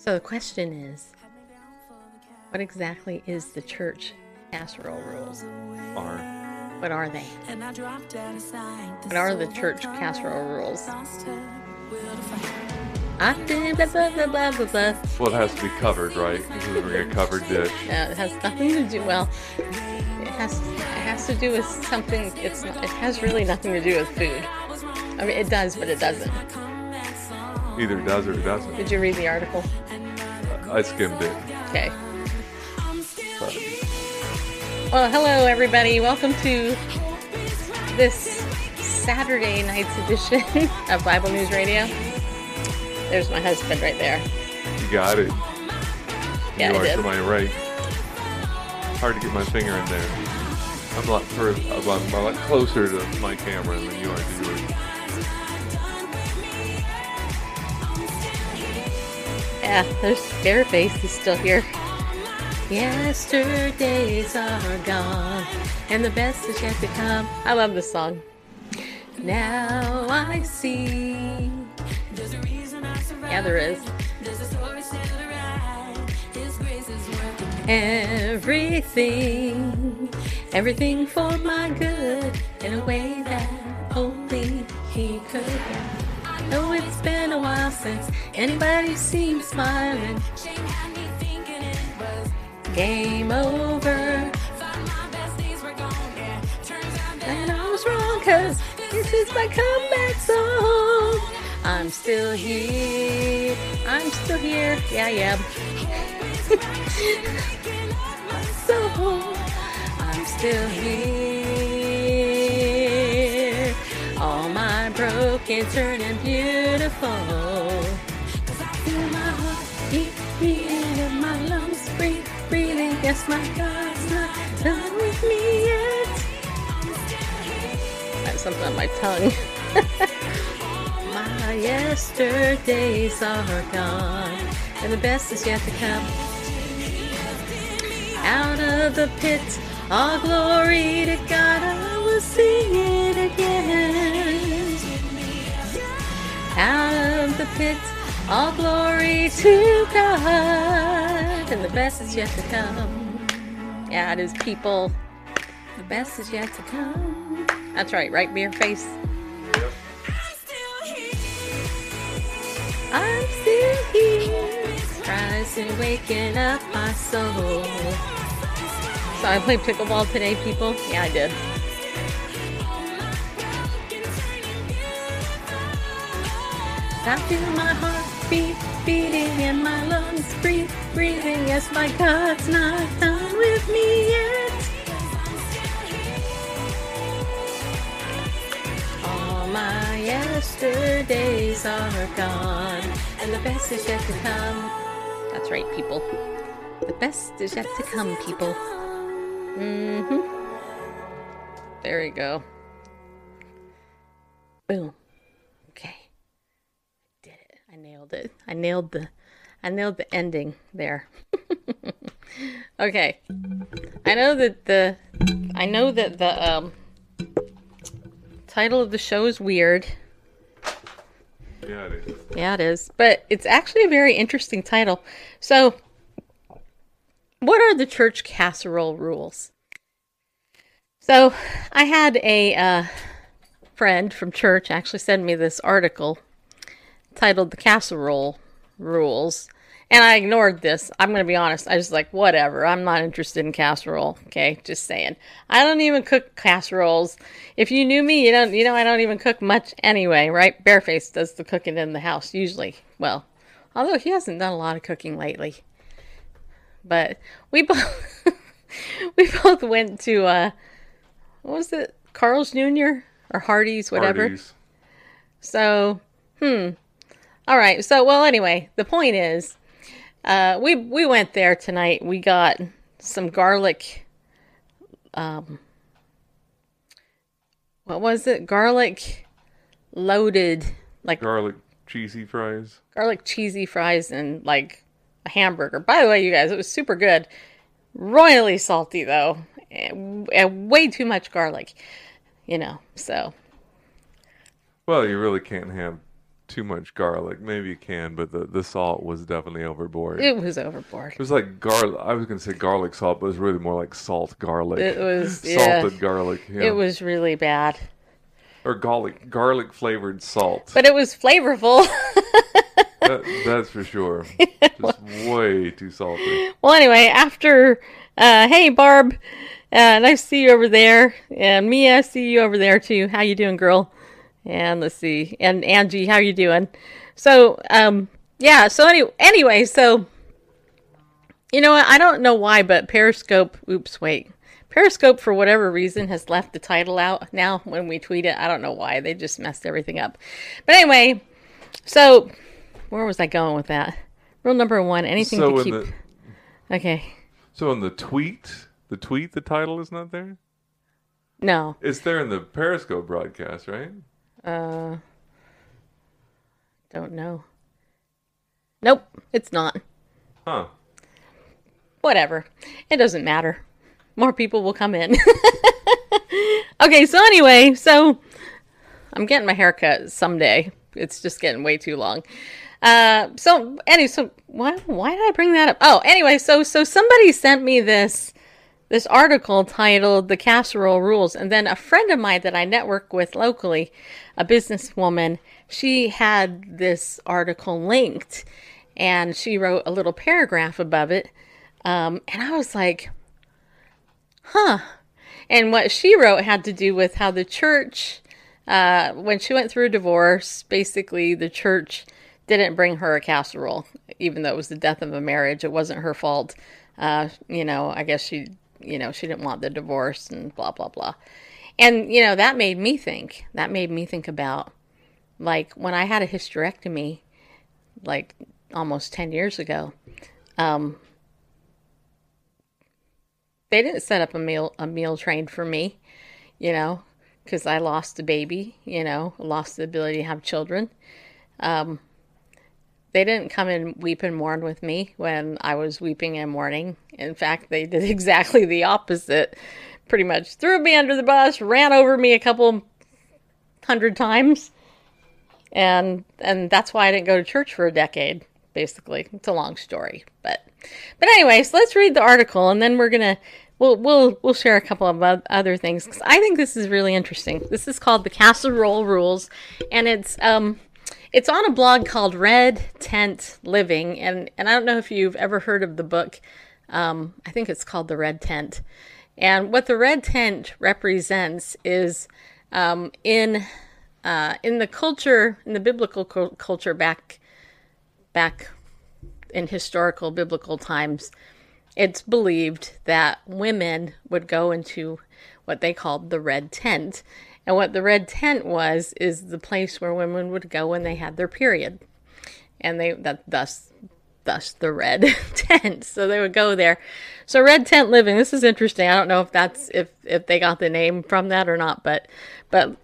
so the question is what exactly is the church casserole rules? Are What are they? What are the church casserole rules? Well, it has to be covered, right? Because we're a covered dish. Yeah, it has nothing to do. Well, it has it has to do with something. It's not, it has really nothing to do with food. I mean, it does, but it doesn't. Either does or doesn't. Did you read the article? Uh, I skimmed it. Okay. But Well, hello everybody. Welcome to this Saturday night's edition of Bible News Radio. There's my husband right there. you got it. Yeah, you I are did. to my right. Hard to get my finger in there. I'm a lot further, I'm a lot closer to my camera than you are to yours. Yeah, there's Bareface. He's still here. Yesterdays are gone, and the best is yet to come. I love this song. Now I see. Yeah, there is. Everything, everything for my good in a way that only He could. Know it's been a while since anybody seen smiling. Game over. And I was wrong, cause this is my comeback song. I'm still here. I'm still here. Yeah, I am. so I'm still here. Broken turning beautiful. Cause I feel my heart beat, beating in my lungs, breathe, breathing. Yes, my God's not done with me yet. I have something on my tongue. my yesterdays are gone, and the best is yet to come. Out of the pit, all glory to God, I will sing it again. Out of the pit, all glory to God, and the best is yet to come. Yeah, it is, people. The best is yet to come. That's right, right, Bareface. I'm still here. I'm still here, rising, waking up my soul. So I played pickleball today, people. Yeah, I did. I feel my heart beat, beating in my lungs, breathe, breathing. Yes, my God's not done with me yet. All my yesterdays are gone, and the best is yet to come. That's right, people. The best is yet to come, people. Mm-hmm. There we go. Boom. Okay. Did it. I nailed it. I nailed the I nailed the ending there. okay. I know that the I know that the um title of the show is weird. Yeah, it is. Yeah, it is. But it's actually a very interesting title. So, what are the church casserole rules? So, I had a uh, friend from church actually send me this article titled The Casserole Rules. And I ignored this. I'm going to be honest. I was like, whatever. I'm not interested in casserole. Okay, just saying. I don't even cook casseroles. If you knew me, you don't. You know, I don't even cook much anyway, right? Bareface does the cooking in the house usually. Well, although he hasn't done a lot of cooking lately. But we both we both went to uh, what was it? Carl's Jr. or Hardee's, whatever. Hardee's. So, hmm. All right. So, well, anyway, the point is, uh, we we went there tonight. We got some garlic. Um, what was it? Garlic loaded, like Garlic cheesy fries. garlic cheesy fries and like a hamburger. By the way, you guys, it was super good. Royally salty though, and, and way too much garlic. You know, so Well, you really can't have too much garlic. Maybe you can, but the, the salt was definitely overboard. it was overboard. It was like garlic. I was going to say garlic salt, but it was really more like salt garlic. It was yeah. salted garlic. Yeah. It was really bad, or garlic garlic flavored salt. but it was flavorful. that, that's for sure. Just way too salty. well, anyway, after, uh, hey Barb, uh, nice to see you over there, and Mia, I see you over there too. How you doing, girl? And let's see, and Angie, how you doing? So, um, yeah. So anyway, anyway, so you know what? I don't know why, but Periscope. Oops, wait. Periscope, for whatever reason, has left the title out now when we tweet it. I don't know why. They just messed everything up. But anyway, so where was I going with that? Rule number one: anything So to keep. the Okay. so in the tweet, the tweet, the title is not there. No. It's there in the Periscope broadcast, right? Uh. Don't know. Nope, it's not. Huh. Whatever. It doesn't matter. More people will come in. okay, so anyway, so I'm getting my hair cut someday. It's just getting way too long. Uh, so anyway, so why why did I bring that up? Oh, anyway, so so somebody sent me this this article titled "The Casserole Rules," and then a friend of mine that I network with locally, a businesswoman, she had this article linked, and she wrote a little paragraph above it, um, and I was like, "Huh." And what she wrote had to do with how the church, uh, when she went through a divorce, basically the church didn't bring her a casserole, even though it was the death of a marriage. It wasn't her fault. Uh, you know, I guess she, you know, she didn't want the divorce and blah, blah, blah. And, you know, that made me think. That made me think about, like, when I had a hysterectomy, like, almost 10 years ago, um, they didn't set up a meal a meal train for me, you know, because I lost a baby, you know, lost the ability to have children. Um, they didn't come and weep and mourn with me when I was weeping and mourning. In fact, they did exactly the opposite. Pretty much threw me under the bus, ran over me a couple hundred times, and and that's why I didn't go to church for a decade. Basically, it's a long story, but but anyways, let's read the article, and then we're gonna we'll we'll we'll share a couple of other things cuz I think this is really interesting. This is called the Casserole Rules, and it's um it's on a blog called Red Tent Living, and and I don't know if you've ever heard of the book. Um, I think it's called the Red Tent, and what the Red Tent represents is um, in uh, in the culture in the biblical cul- culture back back in historical biblical times, it's believed that women would go into what they called the red tent. And what the red tent was is the place where women would go when they had their period. And they that thus thus the red tent. So they would go there. So red tent living, this is interesting. I don't know if that's if if they got the name from that or not, but but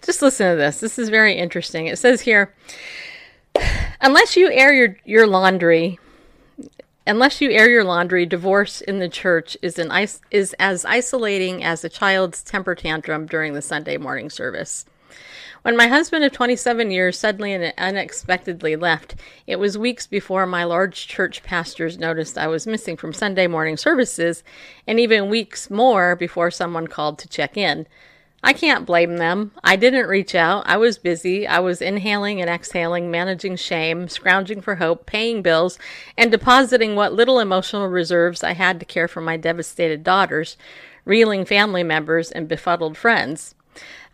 just listen to this. This is very interesting. It says here unless you air your, your laundry unless you air your laundry divorce in the church is an is, as isolating as a child's temper tantrum during the sunday morning service. When my husband of 27 years suddenly and unexpectedly left it was weeks before my large church pastors noticed i was missing from sunday morning services and even weeks more before someone called to check in I can't blame them. I didn't reach out. I was busy. I was inhaling and exhaling, managing shame, scrounging for hope, paying bills, and depositing what little emotional reserves I had to care for my devastated daughters, reeling family members, and befuddled friends.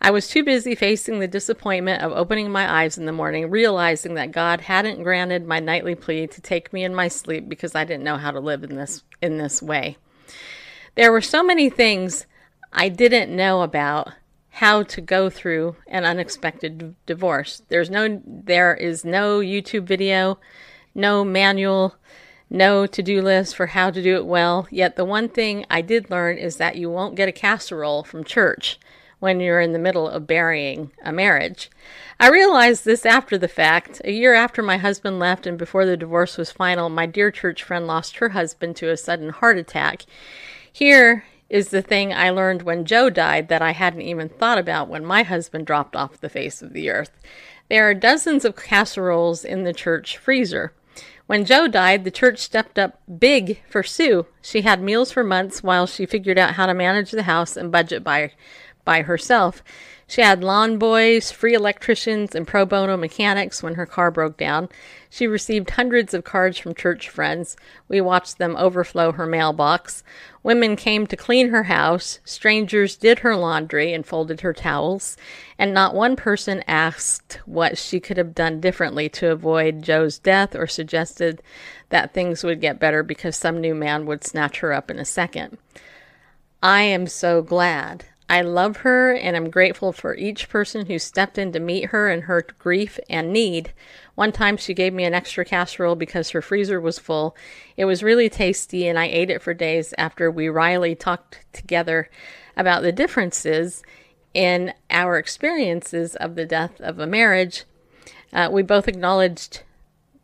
I was too busy facing the disappointment of opening my eyes in the morning, realizing that God hadn't granted my nightly plea to take me in my sleep because I didn't know how to live in this in this way. There were so many things I didn't know about how to go through an unexpected d- divorce. There's no there is no YouTube video, no manual, no to-do list for how to do it well. Yet the one thing I did learn is that you won't get a casserole from church when you're in the middle of burying a marriage. I realized this after the fact. A year after my husband left and before the divorce was final, my dear church friend lost her husband to a sudden heart attack. Here is the thing I learned when Joe died that I hadn't even thought about when my husband dropped off the face of the earth. There are dozens of casseroles in the church freezer. When Joe died, the church stepped up big for Sue. She had meals for months while she figured out how to manage the house and budget by by herself. She had lawn boys, free electricians, and pro bono mechanics when her car broke down. She received hundreds of cards from church friends. We watched them overflow her mailbox. Women came to clean her house. Strangers did her laundry and folded her towels. And not one person asked what she could have done differently to avoid Joe's death or suggested that things would get better because some new man would snatch her up in a second. I am so glad I love her and I'm grateful for each person who stepped in to meet her in her grief and need. One time she gave me an extra casserole because her freezer was full. It was really tasty and I ate it for days after we Riley talked together about the differences in our experiences of the death of a marriage. Uh, we both acknowledged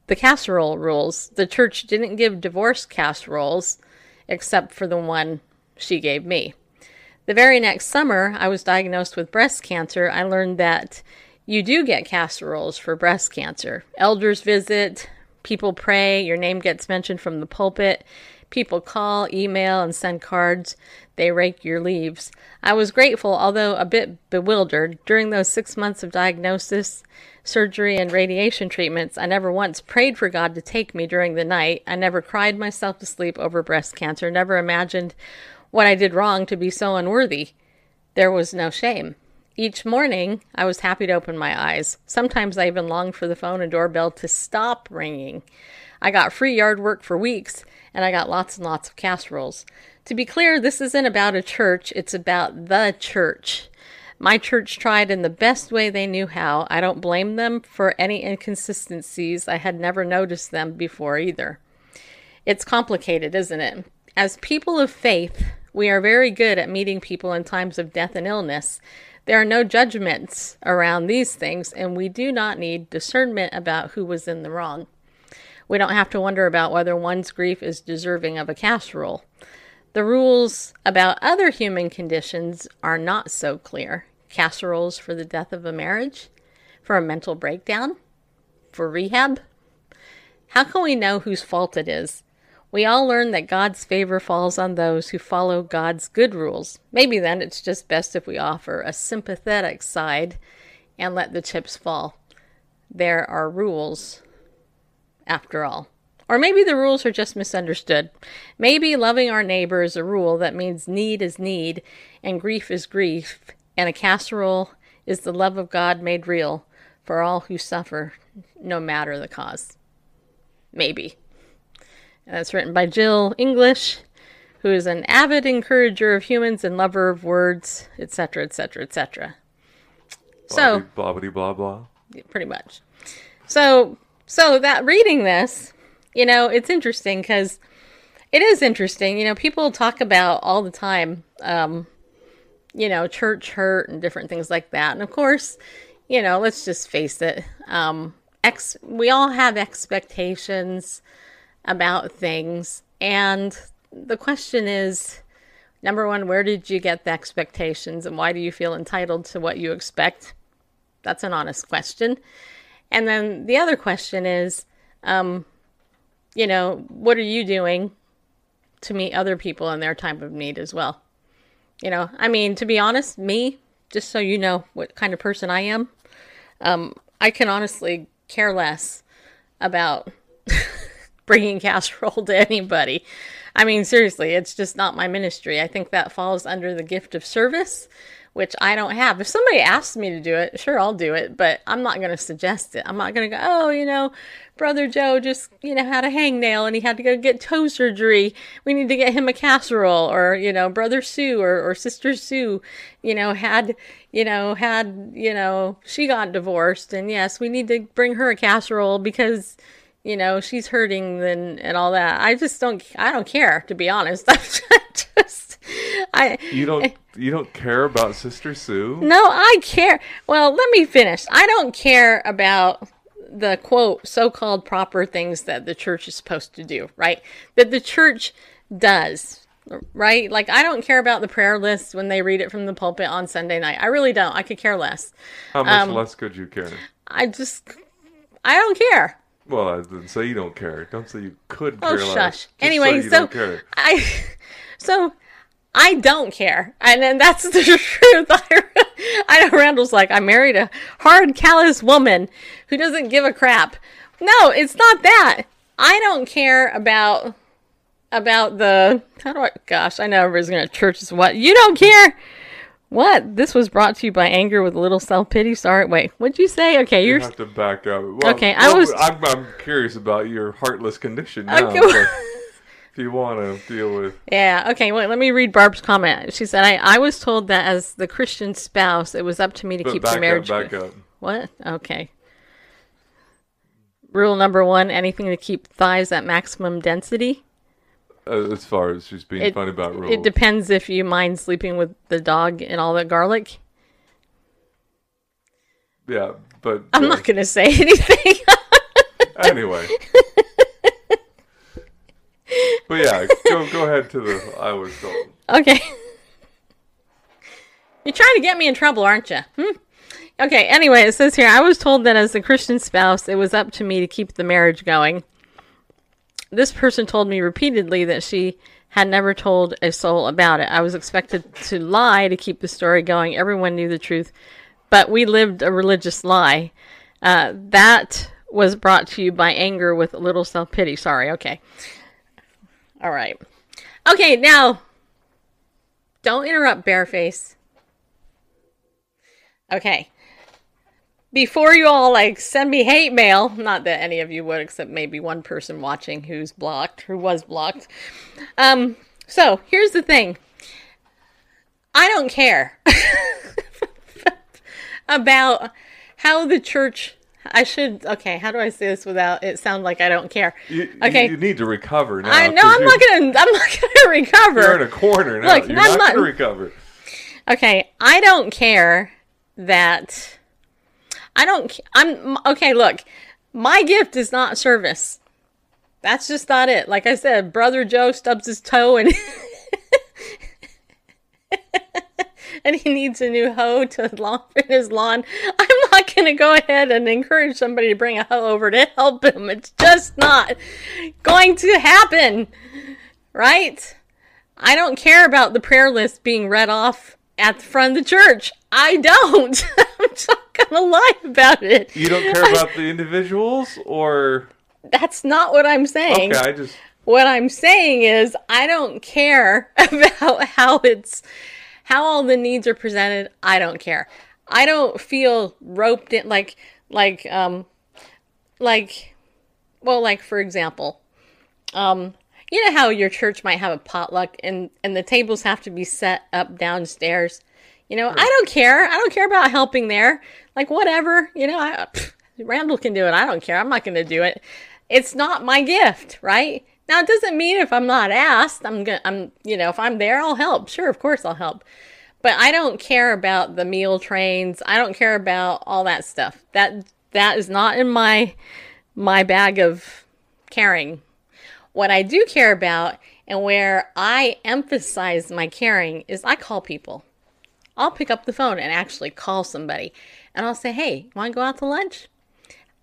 the casserole rules. The church didn't give divorce casseroles except for the one she gave me. The very next summer, I was diagnosed with breast cancer. I learned that you do get casseroles for breast cancer. Elders visit, people pray, your name gets mentioned from the pulpit, people call, email, and send cards. They rake your leaves. I was grateful, although a bit bewildered. During those six months of diagnosis, surgery, and radiation treatments, I never once prayed for God to take me during the night. I never cried myself to sleep over breast cancer, never imagined what I did wrong to be so unworthy. There was no shame. Each morning, I was happy to open my eyes. Sometimes I even longed for the phone and doorbell to stop ringing. I got free yard work for weeks, and I got lots and lots of casseroles. To be clear, this isn't about a church, it's about the church. My church tried in the best way they knew how. I don't blame them for any inconsistencies. I had never noticed them before either. It's complicated, isn't it? As people of faith, we are very good at meeting people in times of death and illness. There are no judgments around these things, and we do not need discernment about who was in the wrong. We don't have to wonder about whether one's grief is deserving of a casserole. The rules about other human conditions are not so clear. Casseroles for the death of a marriage? For a mental breakdown? For rehab? How can we know whose fault it is? We all learn that God's favor falls on those who follow God's good rules. Maybe then it's just best if we offer a sympathetic side and let the chips fall. There are rules, after all. Or maybe the rules are just misunderstood. Maybe loving our neighbor is a rule that means need is need and grief is grief, and a casserole is the love of God made real for all who suffer, no matter the cause. Maybe. And that's written by Jill English, who is an avid encourager of humans and lover of words, etc., etc., etc. So, blah blah blah blah. pretty much. So, so that reading this, you know, it's interesting because it is interesting. You know, people talk about all the time, um, you know, church hurt and different things like that. And of course, you know, let's just face it. Um, ex- we all have expectations about things. And the question is number one, where did you get the expectations and why do you feel entitled to what you expect? That's an honest question. And then the other question is, um, you know, what are you doing to meet other people in their time of need as well? You know, I mean, to be honest, me, just so you know what kind of person I am, um, I can honestly care less about bringing casserole to anybody. I mean, seriously, it's just not my ministry. I think that falls under the gift of service, which I don't have. If somebody asks me to do it, sure, I'll do it, but I'm not going to suggest it. I'm not going to go, oh, you know, Brother Joe just, you know, had a hangnail and he had to go get toe surgery. We need to get him a casserole. Or, you know, Brother Sue or, or Sister Sue, you know, had, you know, had, you know, she got divorced. And yes, we need to bring her a casserole because, you know, she's hurting and, and all that. I just don't, I don't care, to be honest. I'm just, I, You don't you don't care about Sister Sue? no, I care. Well, let me finish. I don't care about the quote so called proper things that the church is supposed to do, right? That the church does, right? Like, I don't care about the prayer list when they read it from the pulpit on Sunday night. I really don't. I could care less. How much um, less could you care? I just, I don't care. Well, I didn't say you don't care. Don't say you could Oh, care less. shush. Anyway, so care. I, so I don't care, and then that's the truth. I, I know Randall's like I married a hard, callous woman who doesn't give a crap. No, it's not that. I don't care about about the how do I? Gosh, I know everybody's gonna church is what you don't care. What? This was brought to you by anger with a little self pity. Sorry, wait. What'd you say? Okay, You you're. have to back up. Well, Okay, I well, was- I'm, I'm curious about your heartless condition now. Okay. if you want to deal with, Yeah, okay, wait, let me read Barb's comment. She said, I, I was told that as the Christian spouse, it was up to me to but keep the marriage. up, back up. What? Okay. Rule number one anything to keep thighs at maximum density. Uh, as far as she's being It- funny about rules. It depends if you mind sleeping with the dog and all that garlic. yeah, but I'm uh, not going to say anything. anyway. but yeah, go go ahead to the. I was told. okay. You're trying to get me in trouble, aren't you? Hmm? Okay, anyway, it says here I was told that as the Christian spouse, it was up to me to keep the marriage going. This person told me repeatedly that she had never told a soul about it. I was expected to lie to keep the story going. Everyone knew the truth, but we lived a religious lie. Uh, that was brought to you by anger with a little self pity. Sorry, okay. All right. Okay, now, don't interrupt, Bareface. Okay. Before you all like send me hate mail, not that any of you would, except maybe one person watching who's blocked, who was blocked. Um, so here's the thing. I don't care about how the church. I should okay. How do I say this without it sound like I don't care? You, Okay. you, you need to recover now. I know I'm not gonna. I'm not gonna recover. You're in a corner now. Look, you're I'm not, not- to recover. Okay, I don't care that I don't I'm okay, look. My gift is not service. That's just not it. Like I said, brother Joe stubs his toe and and he needs a new hoe to lawn his lawn. I'm not going to go ahead and encourage somebody to bring a hoe over to help him. It's just not going to happen. Right? I don't care about the prayer list being read off at the front of the church. I don't. I'm gonna lie about it. You don't care about the individuals, or That's not what I'm saying. okay? I just What I'm saying is I don't care about how it's how all the needs are presented. I don't care. I don't feel roped in like like um like well like for example um you know how your church might have a potluck and and the tables have to be set up downstairs. You know, I don't care. I don't care about helping there. Like whatever, you know, I, pff, Randall can do it. I don't care. I'm not going to do it. It's not my gift, right? Now it doesn't mean if I'm not asked, I'm going to I'm, you know, if I'm there, I'll help. Sure, of course I'll help. But I don't care about the meal trains. I don't care about all that stuff. That that is not in my my bag of caring. What I do care about and where I emphasize my caring is I call people. I'll pick up the phone and actually call somebody and I'll say, hey, want to go out to lunch?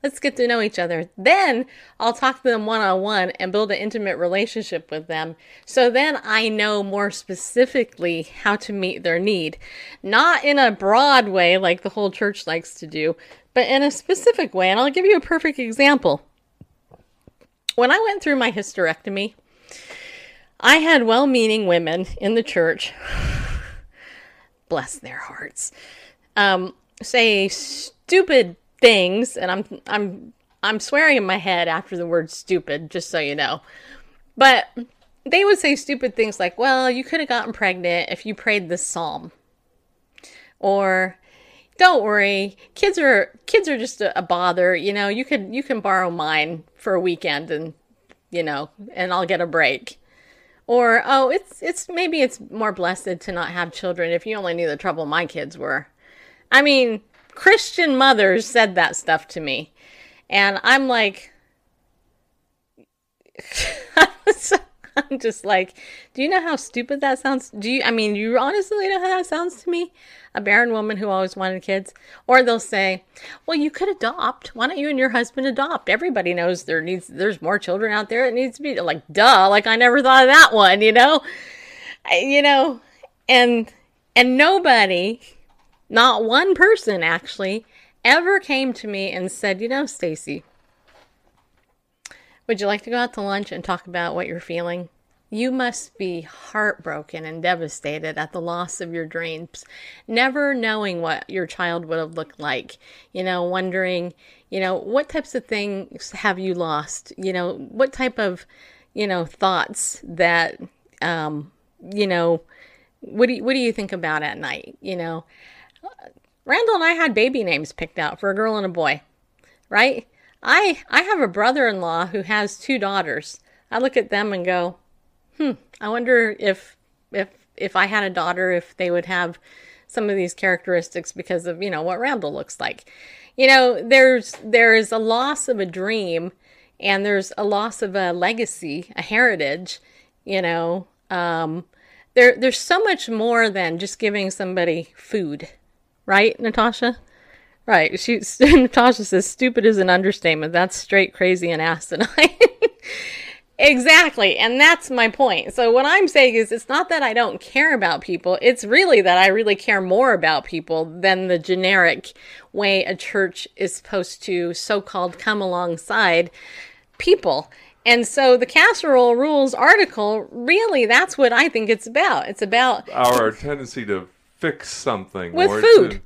Let's get to know each other. Then I'll talk to them one on one and build an intimate relationship with them. So then I know more specifically how to meet their need. Not in a broad way like the whole church likes to do, but in a specific way. And I'll give you a perfect example. When I went through my hysterectomy, I had well meaning women in the church, bless their hearts, um, say stupid things, and I'm I'm I'm swearing in my head after the word stupid, just so you know. But they would say stupid things like, well, you could have gotten pregnant if you prayed this psalm. Or don't worry, kids are kids are just a, a bother, you know, you could you can borrow mine for a weekend and you know, and I'll get a break. Or oh, it's it's maybe it's more blessed to not have children if you only knew the trouble my kids were. I mean, Christian mothers said that stuff to me. And I'm like I'm just like, do you know how stupid that sounds? Do you, I mean, you honestly know how that sounds to me? A barren woman who always wanted kids. Or they'll say, well, you could adopt. Why don't you and your husband adopt? Everybody knows there needs, there's more children out there. It needs to be like, duh, like I never thought of that one, you know? I, you know, and, and nobody, not one person actually, ever came to me and said, you know, Stacy, would you like to go out to lunch and talk about what you're feeling? You must be heartbroken and devastated at the loss of your dreams, never knowing what your child would have looked like. You know, wondering, you know, what types of things have you lost? You know, what type of, you know, thoughts that, um, you know, what do you, what do you think about at night? You know, Randall and I had baby names picked out for a girl and a boy, right? I I have a brother-in-law who has two daughters. I look at them and go, "Hmm, I wonder if if if I had a daughter if they would have some of these characteristics because of, you know, what Randall looks like." You know, there's there's a loss of a dream and there's a loss of a legacy, a heritage, you know. Um there there's so much more than just giving somebody food. Right, Natasha? Right. She Natasha says stupid is an understatement. That's straight crazy and asinine. exactly. And that's my point. So what I'm saying is it's not that I don't care about people. It's really that I really care more about people than the generic way a church is supposed to so-called come alongside people. And so the casserole rules article, really that's what I think it's about. It's about Our tendency to fix something with food. to-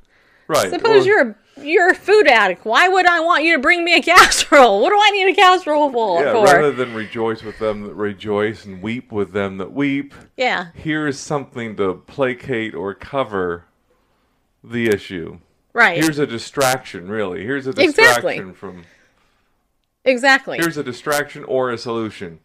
right. Suppose or- you're a you're a food addict. Why would I want you to bring me a casserole? What do I need a casserole for? yeah, for? rather than rejoice with them that rejoice and weep with them that weep. yeah, Here's something to placate or cover the issue. right. Here's a distraction, really. Here's a Exactly. distraction from. exactly. Here's a distraction or a solution.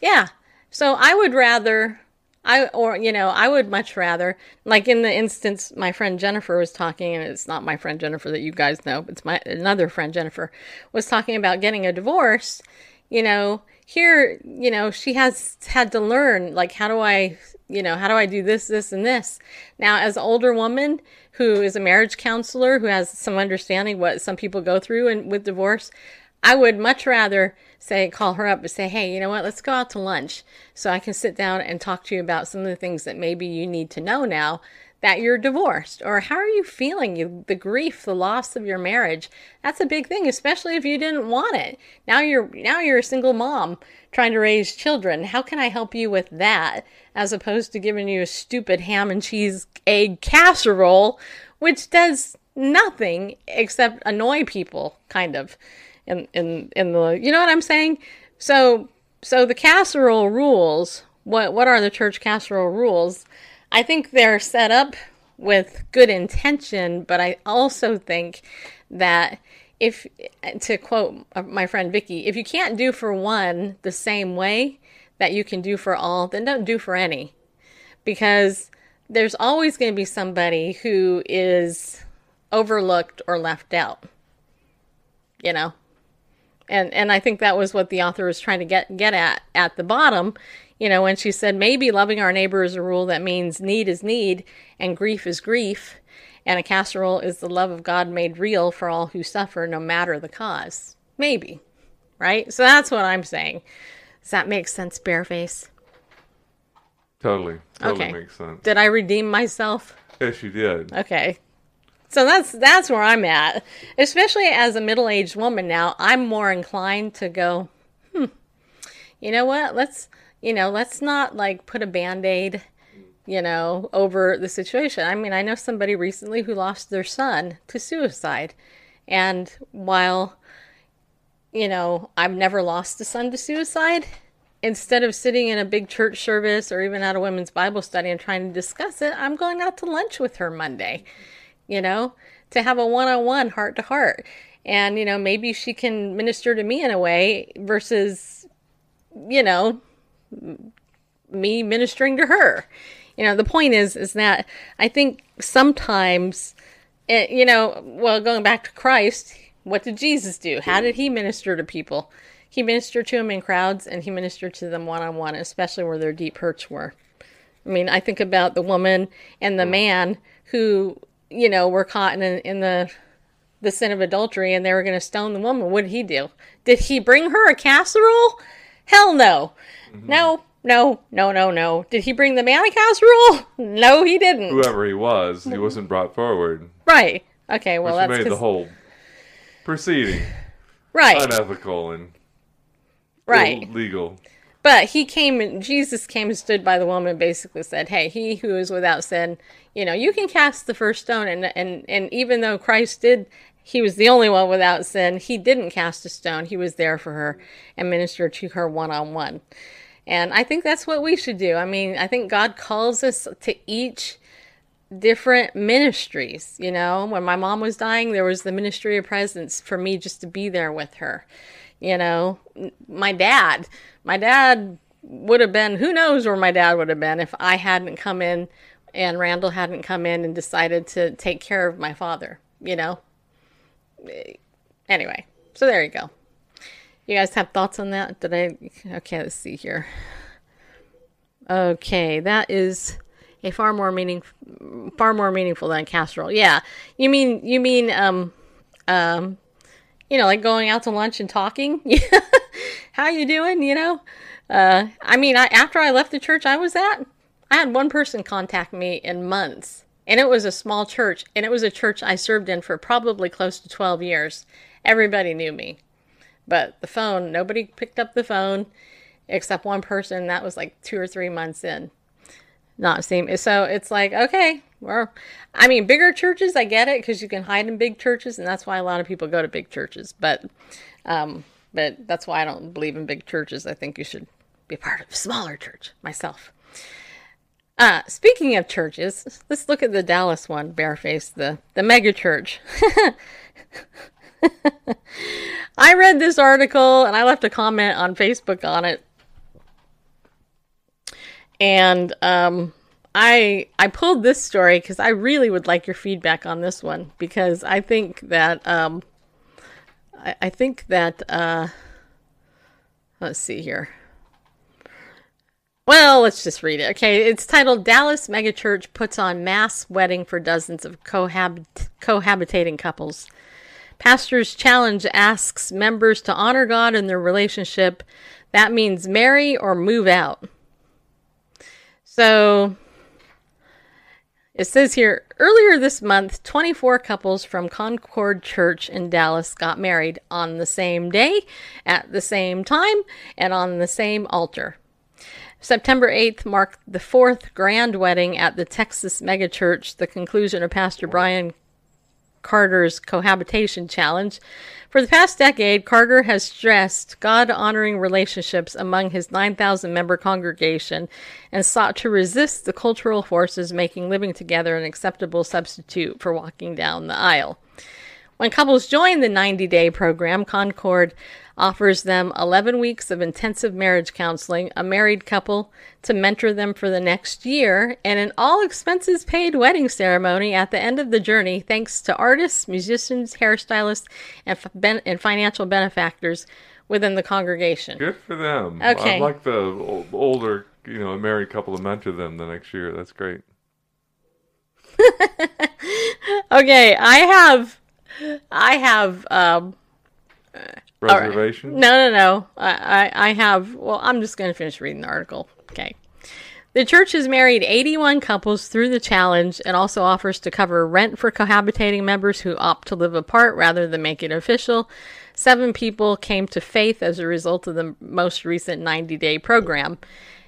Yeah. So I would rather I or you know, I would much rather like in the instance my friend Jennifer was talking and it's not my friend Jennifer that you guys know, it's my another friend Jennifer was talking about getting a divorce, you know, here, you know, she has had to learn like how do I, you know, how do I do this this and this. Now as an older woman who is a marriage counselor who has some understanding what some people go through and with divorce, I would much rather say, call her up and say, hey, you know what, let's go out to lunch so I can sit down and talk to you about some of the things that maybe you need to know now that you're divorced. Or how are you feeling? You, the grief the loss of your marriage that's a big thing especially if you didn't want it. Now you're now you're a single mom trying to raise children. How can i help you with that as opposed to giving you a stupid ham and cheese egg casserole which does nothing except annoy people kind of in in in the you know what i'm saying so so the casserole rules what what are the church casserole rules I think they're set up with good intention, but I also think that if, to quote my friend Vicky, if you can't do for one the same way that you can do for all, then don't do for any. Because there's always going to be somebody who is overlooked or left out. You know? And and I think that was what the author was trying to get get at at the bottom you know, when she said maybe loving our neighbor is a rule that means need is need and grief is grief, and a casserole is the love of God made real for all who suffer, no matter the cause. Maybe, right? So that's what I'm saying. Does that make sense, Bareface? Totally. Totally Okay. makes sense. Did I redeem myself? Yes, you did. Okay. So that's that's where I'm at. Especially as a middle-aged woman now, I'm more inclined to go, hmm. You know what? Let's You know, let's not like put a band aid, you know, over the situation. I mean, I know somebody recently who lost their son to suicide. And while, you know, I've never lost a son to suicide, instead of sitting in a big church service or even at a women's Bible study and trying to discuss it, I'm going out to lunch with her Monday, you know, to have a one on one heart to heart. And, you know, maybe she can minister to me in a way versus, you know, me ministering to her. You know, the point is, is that I think sometimes, it, you know, well, going back to Christ, what did Jesus do? How did he minister to people? He ministered to them in crowds and he ministered to them one on one, especially where their deep hurts were. I mean, I think about the woman and the mm. man who, you know, were caught in, in the the sin of adultery and they were going to stone the woman. What did he do? Did he bring her a casserole? Hell no. Mm-hmm. No, no, no, no, no. Did he bring the man a casserole? No, he didn't. Whoever he was, he wasn't brought forward. Right. Okay, well, Which that's made the whole proceeding right unethical and right legal. But he came and Jesus came and stood by the woman and basically said, Hey, he who is without sin, you know, you can cast the first stone and and, and even though Christ did he was the only one without sin, he didn't cast a stone. He was there for her and ministered to her one on one. And I think that's what we should do. I mean, I think God calls us to each different ministries. You know, when my mom was dying, there was the ministry of presence for me just to be there with her. You know, my dad, my dad would have been, who knows where my dad would have been if I hadn't come in and Randall hadn't come in and decided to take care of my father, you know? Anyway, so there you go. You guys have thoughts on that? Did I? Okay, let's see here. Okay, that is a far more meaning, far more meaningful than casserole. Yeah, you mean you mean um, um, you know, like going out to lunch and talking. How you doing? You know, uh, I mean, I, after I left the church I was at, I had one person contact me in months, and it was a small church, and it was a church I served in for probably close to 12 years. Everybody knew me, but the phone, nobody picked up the phone except one person. That was like two or three months in. Not seem so. It's like okay, well, I mean, bigger churches, I get it because you can hide in big churches, and that's why a lot of people go to big churches. But, um, but that's why I don't believe in big churches. I think you should be part of a smaller church. Myself. Uh, speaking of churches, let's look at the Dallas one, Bareface, the the mega church. I read this article and I left a comment on Facebook on it. And um, I I pulled this story because I really would like your feedback on this one because I think that um, I, I think that uh, let's see here. Well, let's just read it. Okay, it's titled Dallas Megachurch puts on mass wedding for dozens of cohabit- cohabitating couples. Pastor's Challenge asks members to honor God in their relationship. That means marry or move out. So it says here earlier this month, 24 couples from Concord Church in Dallas got married on the same day, at the same time, and on the same altar. September 8th marked the fourth grand wedding at the Texas megachurch, the conclusion of Pastor Bryan Carter's cohabitation challenge. For the past decade, Carter has stressed God honoring relationships among his 9,000 member congregation and sought to resist the cultural forces making living together an acceptable substitute for walking down the aisle. When couples join the 90 day program, Concord offers them 11 weeks of intensive marriage counseling, a married couple to mentor them for the next year, and an all expenses paid wedding ceremony at the end of the journey, thanks to artists, musicians, hairstylists, and, ben- and financial benefactors within the congregation. Good for them. Okay. I'd like the older, you know, a married couple to mentor them the next year. That's great. okay, I have, I have, um, Reservation? Right. No, no, no. I, I, I have. Well, I'm just going to finish reading the article. Okay. The church has married 81 couples through the challenge and also offers to cover rent for cohabitating members who opt to live apart rather than make it official. Seven people came to faith as a result of the most recent 90 day program.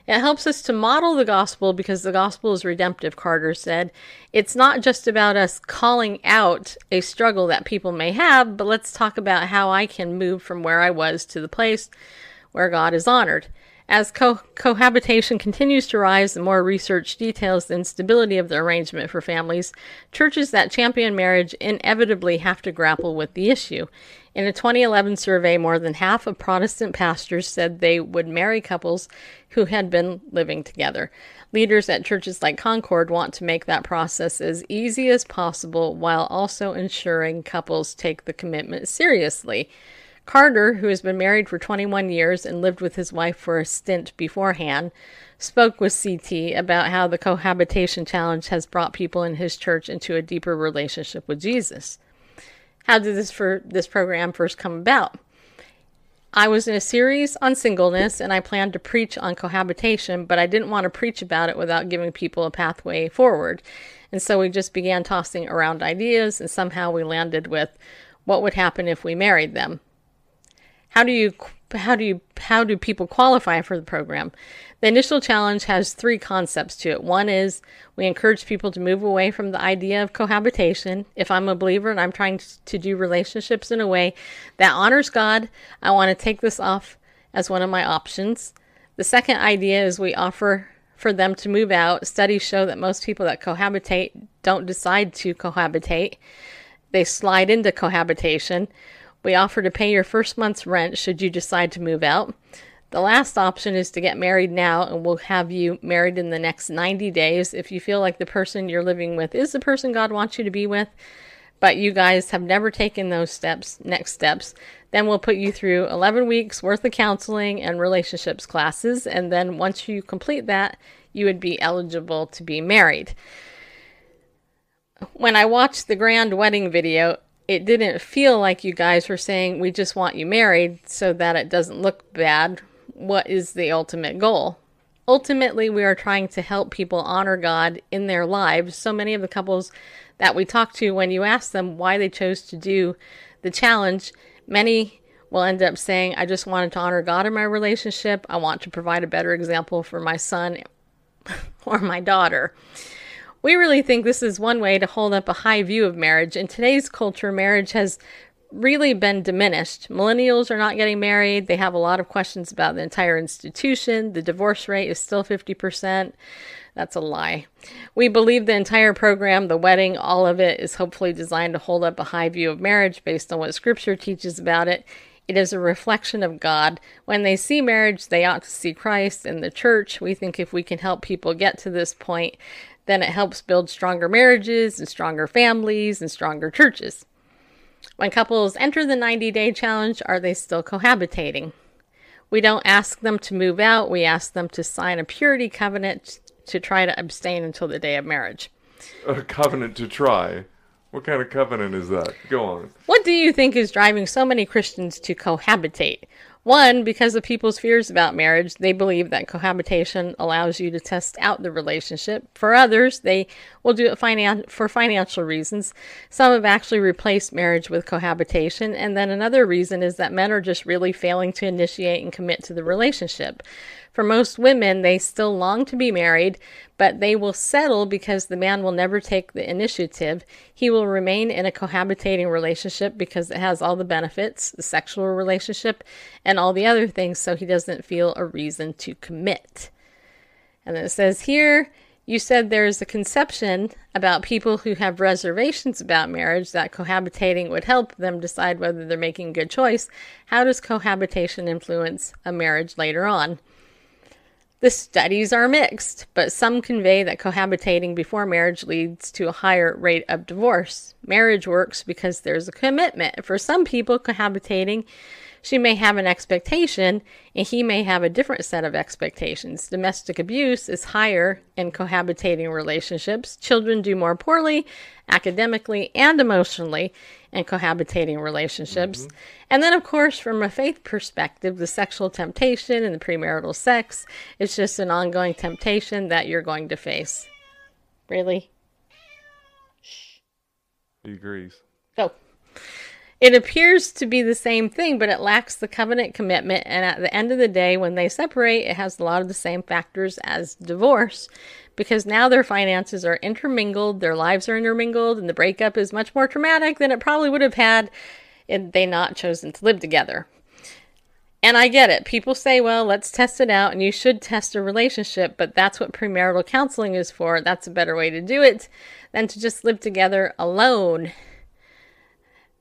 It helps us to model the gospel because the gospel is redemptive, Carter said. It's not just about us calling out a struggle that people may have, but let's talk about how I can move from where I was to the place where God is honored. As co- cohabitation continues to rise and more research details the instability of the arrangement for families, churches that champion marriage inevitably have to grapple with the issue. In a 2011 survey, more than half of Protestant pastors said they would marry couples who had been living together. Leaders at churches like Concord want to make that process as easy as possible while also ensuring couples take the commitment seriously. Carter, who has been married for 21 years and lived with his wife for a stint beforehand, spoke with CT about how the cohabitation challenge has brought people in his church into a deeper relationship with Jesus. How did this for this program first come about? I was in a series on singleness and I planned to preach on cohabitation, but I didn't want to preach about it without giving people a pathway forward. And so we just began tossing around ideas and somehow we landed with what would happen if we married them. How do you how do you how do people qualify for the program? The initial challenge has three concepts to it. One is we encourage people to move away from the idea of cohabitation. If I'm a believer and I'm trying to do relationships in a way that honors God, I want to take this off as one of my options. The second idea is we offer for them to move out. Studies show that most people that cohabitate don't decide to cohabitate. They slide into cohabitation. We offer to pay your first month's rent should you decide to move out. The last option is to get married now, and we'll have you married in the next 90 days. If you feel like the person you're living with is the person God wants you to be with, but you guys have never taken those steps, next steps, then we'll put you through 11 weeks worth of counseling and relationships classes. And then once you complete that, you would be eligible to be married. When I watched the grand wedding video, it didn't feel like you guys were saying we just want you married so that it doesn't look bad. What is the ultimate goal? Ultimately, we are trying to help people honor God in their lives. So many of the couples that we talk to, when you ask them why they chose to do the challenge, many will end up saying, I just wanted to honor God in my relationship. I want to provide a better example for my son or my daughter. We really think this is one way to hold up a high view of marriage. In today's culture, marriage has really been diminished. Millennials are not getting married. They have a lot of questions about the entire institution. The divorce rate is still 50%. That's a lie. We believe the entire program, the wedding, all of it is hopefully designed to hold up a high view of marriage based on what scripture teaches about it. It is a reflection of God. When they see marriage, they ought to see Christ in the church. We think if we can help people get to this point, then it helps build stronger marriages and stronger families and stronger churches. When couples enter the 90 day challenge, are they still cohabitating? We don't ask them to move out, we ask them to sign a purity covenant to try to abstain until the day of marriage. A covenant to try. What kind of covenant is that? Go on. What do you think is driving so many Christians to cohabitate? One, because of people's fears about marriage, they believe that cohabitation allows you to test out the relationship. For others, they will do it finan- for financial reasons. Some have actually replaced marriage with cohabitation. And then another reason is that men are just really failing to initiate and commit to the relationship. For most women, they still long to be married, but they will settle because the man will never take the initiative. He will remain in a cohabitating relationship because it has all the benefits, the sexual relationship, and all the other things, so he doesn't feel a reason to commit. And it says here, you said there's a conception about people who have reservations about marriage that cohabitating would help them decide whether they're making a good choice. How does cohabitation influence a marriage later on? The studies are mixed, but some convey that cohabitating before marriage leads to a higher rate of divorce. Marriage works because there's a commitment. For some people, cohabitating she may have an expectation, and he may have a different set of expectations. Domestic abuse is higher in cohabitating relationships. Children do more poorly academically and emotionally in cohabitating relationships. Mm-hmm. And then, of course, from a faith perspective, the sexual temptation and the premarital sex is just an ongoing temptation that you're going to face. Really? Shh. He agrees. Oh. it appears to be the same thing, but it lacks the covenant commitment. And at the end of the day, when they separate, it has a lot of the same factors as divorce because now their finances are intermingled, their lives are intermingled, and the breakup is much more traumatic than it probably would have had had they not chosen to live together. And I get it. People say, well, let's test it out, and you should test a relationship, but that's what premarital counseling is for. That's a better way to do it than to just live together alone.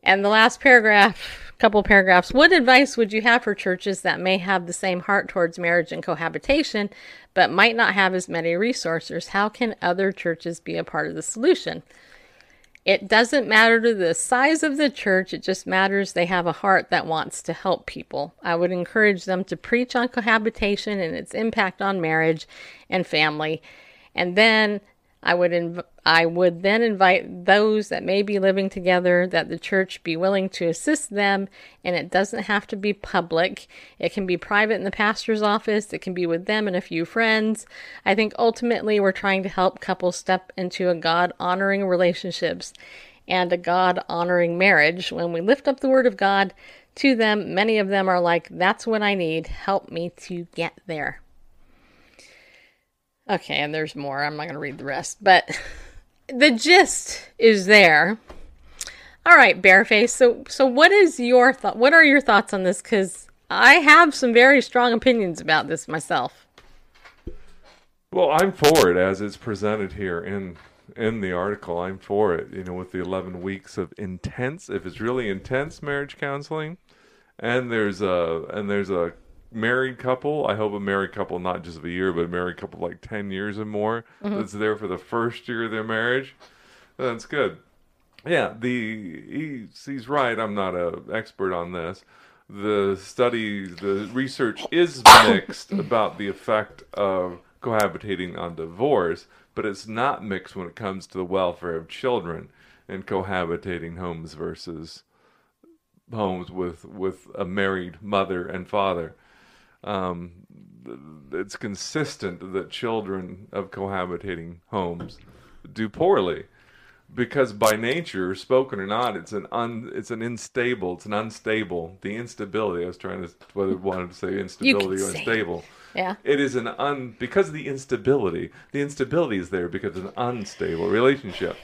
And the last paragraph, couple paragraphs, what advice would you have for churches that may have the same heart towards marriage and cohabitation, but might not have as many resources? How can other churches be a part of the solution? It doesn't matter to the size of the church, it just matters they have a heart that wants to help people. I would encourage them to preach on cohabitation and its impact on marriage and family. And then I would inv- I would then invite those that may be living together that the church be willing to assist them and it doesn't have to be public. It can be private in the pastor's office, it can be with them and a few friends. I think ultimately we're trying to help couples step into a God honoring relationships and a God honoring marriage. When we lift up the word of God to them, many of them are like that's what I need. Help me to get there. Okay, and there's more. I'm not going to read the rest, but the gist is there. All right, Bareface. So, so what is your thought? What are your thoughts on this? Because I have some very strong opinions about this myself. Well, I'm for it as it's presented here in in the article. I'm for it. You know, with the 11 weeks of intense, if it's really intense marriage counseling, and there's a and there's a married couple. I hope a married couple, not just of a year, but a married couple like 10 years or more Mm-hmm. that's there for the first year of their marriage. That's good. Yeah, the he's, he's right. I'm not an expert on this. The study, the research is mixed about the effect of cohabitating on divorce, but it's not mixed when it comes to the welfare of children and cohabitating homes versus homes with with a married mother and father um, it's consistent that children of cohabitating homes do poorly because by nature, spoken or not, it's an un, it's an unstable, it's an unstable. The instability. I was trying to whether I wanted to say instability or say it. unstable. Yeah. It is an un because of the instability. The instability is there because it's an unstable relationship.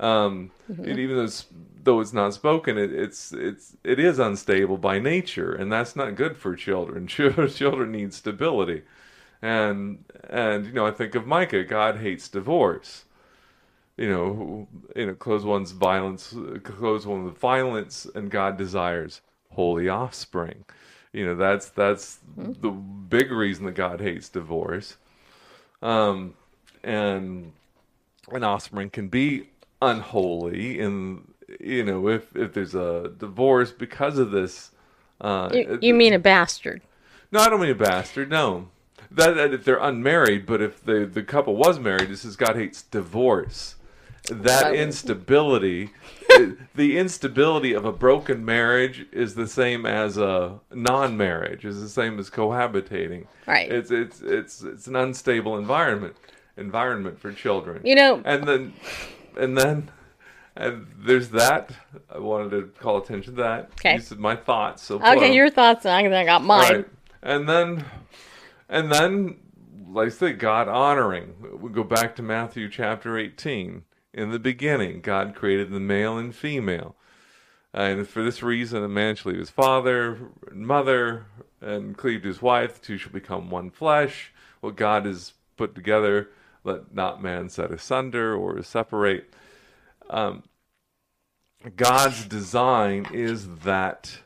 Um, and even though it's, though it's not spoken, it, it's it's it is unstable by nature, and that's not good for children. Children need stability, and and you know I think of Micah. God hates divorce. You know, you know, close one's violence, close one with violence, and God desires holy offspring. You know, that's that's the big reason that God hates divorce. Um, and an offspring can be unholy and you know if if there's a divorce because of this uh You, you mean a bastard? no i don't mean a bastard no that, that if they're unmarried but if the the couple was married this is god hates divorce that Right. instability the instability of a broken marriage is the same as a non-marriage is the same as cohabitating Right. it's it's it's it's an unstable environment environment for children You know- and then and then and there's that i wanted to call attention to that Okay. these are my thoughts so Okay, far. your thoughts. And I I got mine. Right. And then, and then, like I said, God honoring. We go back to Matthew chapter 18. In the beginning, God created the male and female. And for this reason, a man shall leave his father and mother and cleave to his wife. The two shall become one flesh. What God has put together, let not man set asunder or separate. Um, God's design is that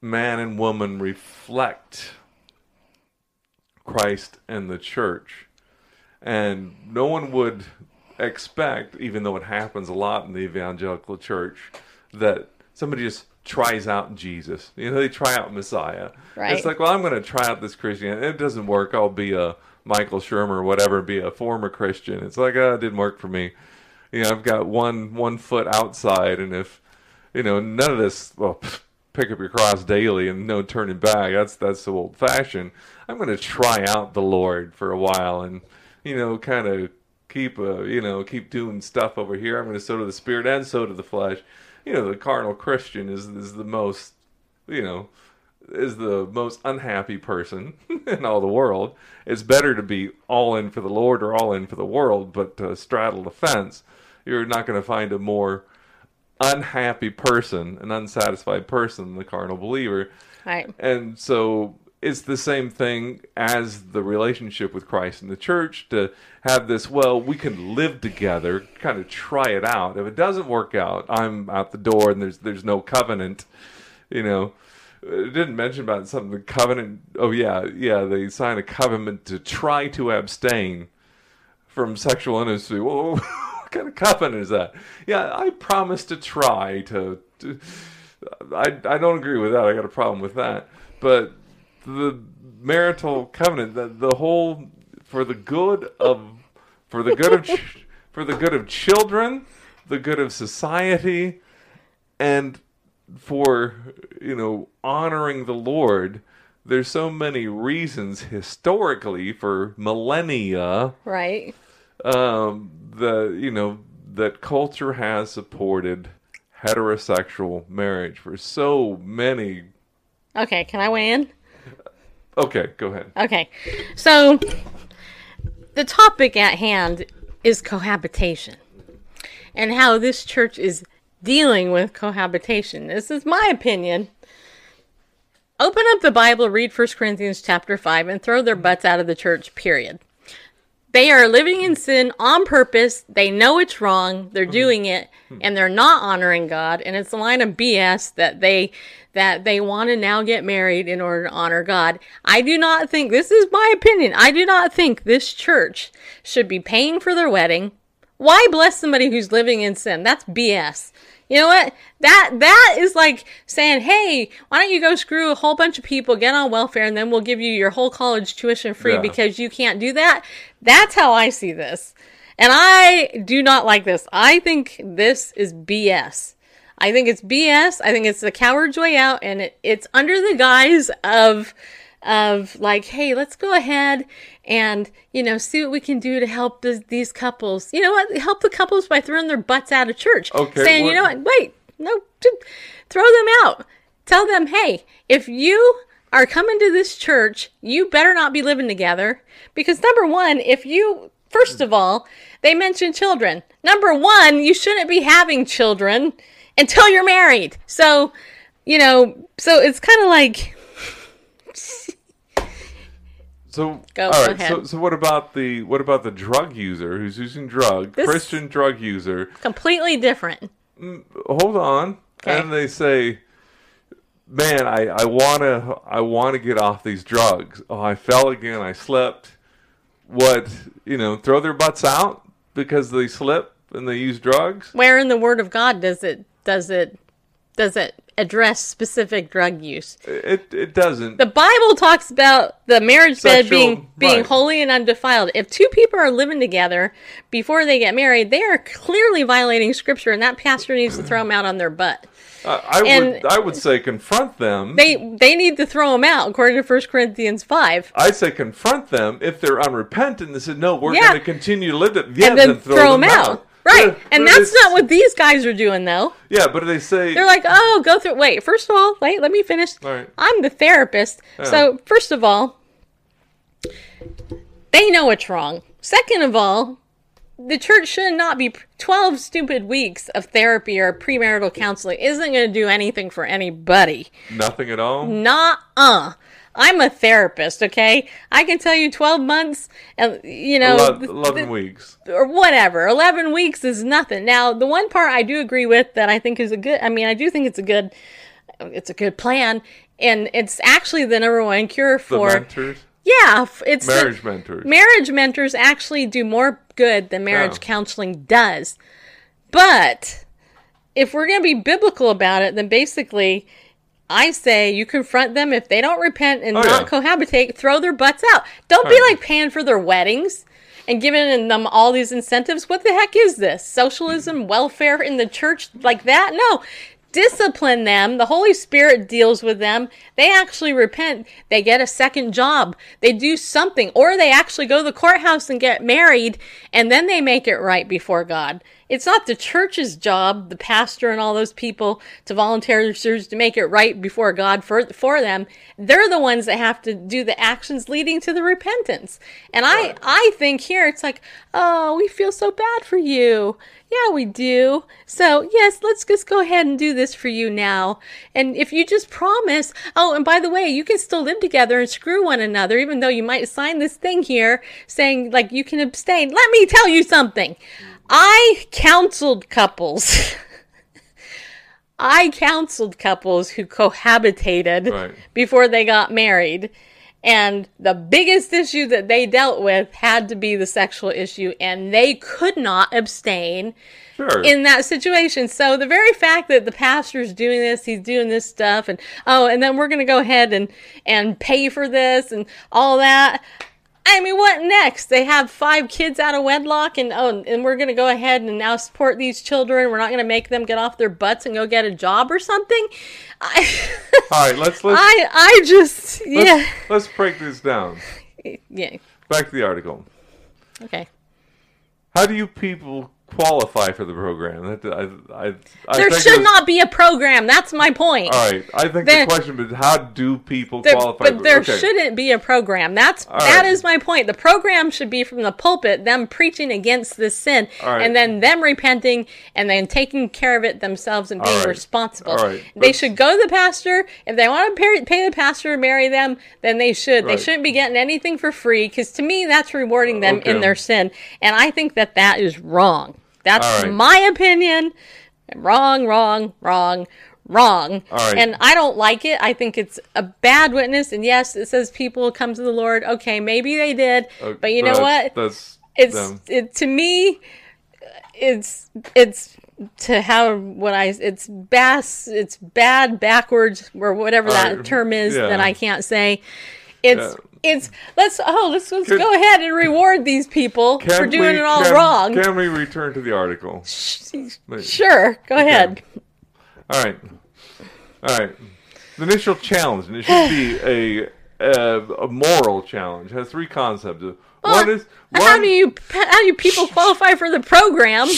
man and woman reflect Christ and the church. And no one would expect, even though it happens a lot in the evangelical church, that somebody just tries out Jesus. You know, they try out Messiah. Right. It's like, well, I'm going to try out this Christian. It doesn't work. I'll be a Michael Shermer whatever, be a former Christian. It's like, oh, it didn't work for me. You know, I've got one one foot outside, and if you know none of this, well, pick up your cross daily and no turning back. That's that's so old fashioned. I'm going to try out the Lord for a while, and you know, kind of keep uh, you know keep doing stuff over here. I'm going to sow to the spirit and sow to the flesh. you know the carnal Christian is is the most you know is the most unhappy person in all the world. It's better to be all in for the Lord or all in for the world, but to straddle the fence, you're not going to find a more unhappy person, an unsatisfied person than the carnal believer. Right. And so it's the same thing as the relationship with Christ and the church to have this, well, we can live together, kind of try it out. If it doesn't work out, I'm out the door and there's there's no covenant, you know. Didn't mention about something the covenant. Oh yeah, yeah, they sign a covenant to try to abstain from sexual intimacy. Well, what kind of covenant is that? Yeah, I promise to try to. to I I don't agree with that. I got a problem with that. But the marital covenant, the, the whole for the good of for the good of ch- for the good of children, the good of society, and for you know honoring the Lord. There's so many reasons historically for millennia Right. um, the you know that culture has supported heterosexual marriage for so many. Okay, can I weigh in? Okay, go ahead. Okay. So the topic at hand is cohabitation and how this church is dealing with cohabitation. This is my opinion. Open up the Bible, read 1 Corinthians chapter 5 and throw their butts out of the church, period. They are living in sin on purpose. They know it's wrong. They're mm-hmm. doing it hmm. and they're not honoring God. And it's a line of BS that they that they want to now get married in order to honor God. I do not think this is my opinion. I do not think this church should be paying for their wedding. Why bless somebody who's living in sin? That's BS. You know what? That that is like saying, "Hey, why don't you go screw a whole bunch of people, get on welfare, and then we'll give you your whole college tuition free Yeah. because you can't do that." That's how I see this, and I do not like this. I think this is BS. I think it's BS. I think it's the coward's way out, and it, it's under the guise of of like, hey, let's go ahead and you know see what we can do to help this, these couples. You know what? Help the couples by throwing their butts out of church. Okay, saying, you know what- what? Wait, no, throw them out. Tell them, hey, if you are coming to this church, you better not be living together because number one, if you first of all, they mention children. Number one, you shouldn't be having children until you're married. So, you know, so it's kind of like So Go, all right. So, so what about the what about the drug user who's using drug This- Christian drug user? completely different. Mm, hold on, Okay. and they say, "Man, I I wanna I wanna get off these drugs. Oh, I fell again. I slipped. What you know? Throw their butts out because they slip and they use drugs. Where in the Word of God does it does it does it address specific drug use? It it doesn't. The Bible talks about the marriage bed being being right. holy and undefiled. If two people are living together before they get married, they are clearly violating Scripture, and that pastor needs to throw them out on their butt. I, I and- would I would say confront them. They they need to throw them out, according to 1 Corinthians five, I say confront them if they're unrepentant and say no, we're Yeah. going to continue to live it. Yeah, and then, throw, them out. Right, Yeah, and that's not what these guys are doing, though. Yeah, but they say They're like, oh, go through. Wait, first of all, wait, let me finish. All right. I'm the therapist. So, first of all, they know it's wrong. Second of all, the church should not be 12 stupid weeks of therapy or premarital counseling isn't going to do anything for anybody. nothing at all. Not uh. I'm a therapist, okay? I can tell you 12 months, and you know, Ele- th- Eleven th- weeks. or whatever. 11 weeks is nothing. Now, the one part I do agree with that I think is a good I mean, I do think it's a good it's a good plan and it's actually the number one cure The for mentors, yeah, it's the- marriage mentors. marriage mentors actually do more good than marriage Yeah. counseling does. But if we're going to be biblical about it, then basically I say you confront them if they don't repent and Oh, not yeah. cohabitate, throw their butts out. Don't be oh, Right. like paying for their weddings and giving them all these incentives. What the heck is this? Socialism, welfare in the church like that? No. Discipline them. The Holy Spirit deals with them. They actually repent. They get a second job. They do something. Or they actually go to the courthouse and get married and then they make it right before God. It's not the church's job, the pastor and all those people, to volunteers to make it right before God for, for them. They're the ones that have to do the actions leading to the repentance. And I, I think here it's like, oh, we feel so bad for you. Yeah, we do. So, yes, let's just go ahead and do this for you now. And if you just promise, oh, and by the way, you can still live together and screw one another, even though you might sign this thing here saying, like, you can abstain. Let me tell you something. I counseled couples. I counseled couples who cohabitated Right. before they got married. And the biggest issue that they dealt with had to be the sexual issue, and they could not abstain Sure. in that situation. So the very fact that the pastor's doing this, he's doing this stuff, and oh, and then we're going to go ahead and and pay for this and all that. I mean, what next? They have five kids out of wedlock, and oh, and we're going to go ahead and now support these children. We're not going to make them get off their butts and go get a job or something. I, All right, let's let's, I, I just, let's yeah, let's break this down. yeah, Back to the article. okay. How do you people qualify for the program? That I I, I There should it's- not be a program. That's my point. All right, I think There- the question is how do people There- qualify? but for, there okay. shouldn't be a program. That's All that right. is my point. The program should be from the pulpit, them preaching against this sin, right. and then them repenting and then taking care of it themselves and being right. responsible. They Let's- should go to the pastor if they want to pay, pay the pastor to marry them. Then they should. They shouldn't be getting anything for free because to me that's rewarding them Okay. in their sin, and I think that that is wrong. That's right. my opinion. Wrong, wrong, wrong, wrong. Right. And I don't like it. I think it's a bad witness. And yes, it says people come to the Lord. Okay, maybe they did, Uh, but you know what? That's It's them. it to me. It's it's to how what I it's bass it's bad backwards or whatever that right. term is Yeah. that I can't say. It's Yeah. It's let's oh let's let's go ahead and reward these people for doing we- it all can- wrong. Can we return to the article? Sure, go ahead. All right. All right. The initial challenge, and it should be a a, a moral challenge. Has three concepts. one is one, How do you how do you people qualify for the program?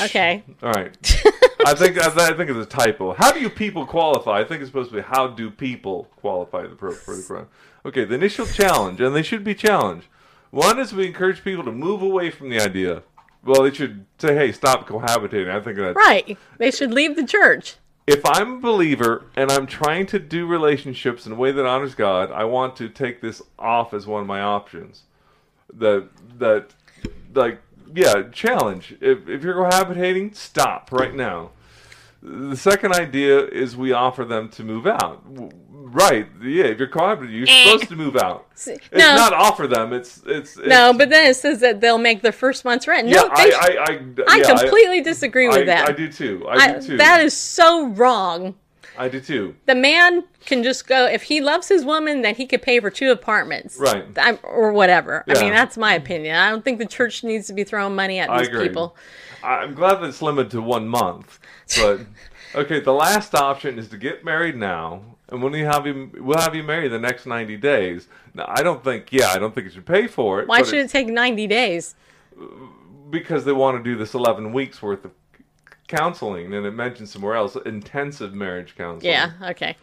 Okay. All right. I think I, think it's a typo. How do you people qualify? I think it's supposed to be how do people qualify the pro, for the program. Okay, the initial challenge, and they should be challenged. One is we encourage people to move away from the idea. Well, they should say, "Hey, stop cohabitating." I think that's Right. They should leave the church. if I'm a believer and I'm trying to do relationships in a way that honors God, I want to take this off as one of my options. That that like yeah, challenge. If if you're cohabitating, stop right now. The second idea is we offer them to move out. Right. Yeah, if you're cooperative, you're supposed to move out. It's Eh. no. not offer them, it's it's, it's No, but then it says that they'll make their first month's rent. yeah, No, I, I, I, I yeah, completely disagree with that. I do too. I- do too. that is so wrong. I do too. The man can just go if he loves his woman, then he could pay for two apartments, Right. I'm, or whatever. I mean, that's my opinion. I don't think the church needs to be throwing money at I these agree. people. I'm glad that it's limited to one month. But okay, the last option is to get married now, and when you have you, we'll have you married the next 90 days. Now, I don't think, yeah, I don't think you should pay for it. Why should it take ninety days? Because they want to do this 11 weeks worth of counseling, and it mentions somewhere else intensive marriage counseling. Yeah, okay.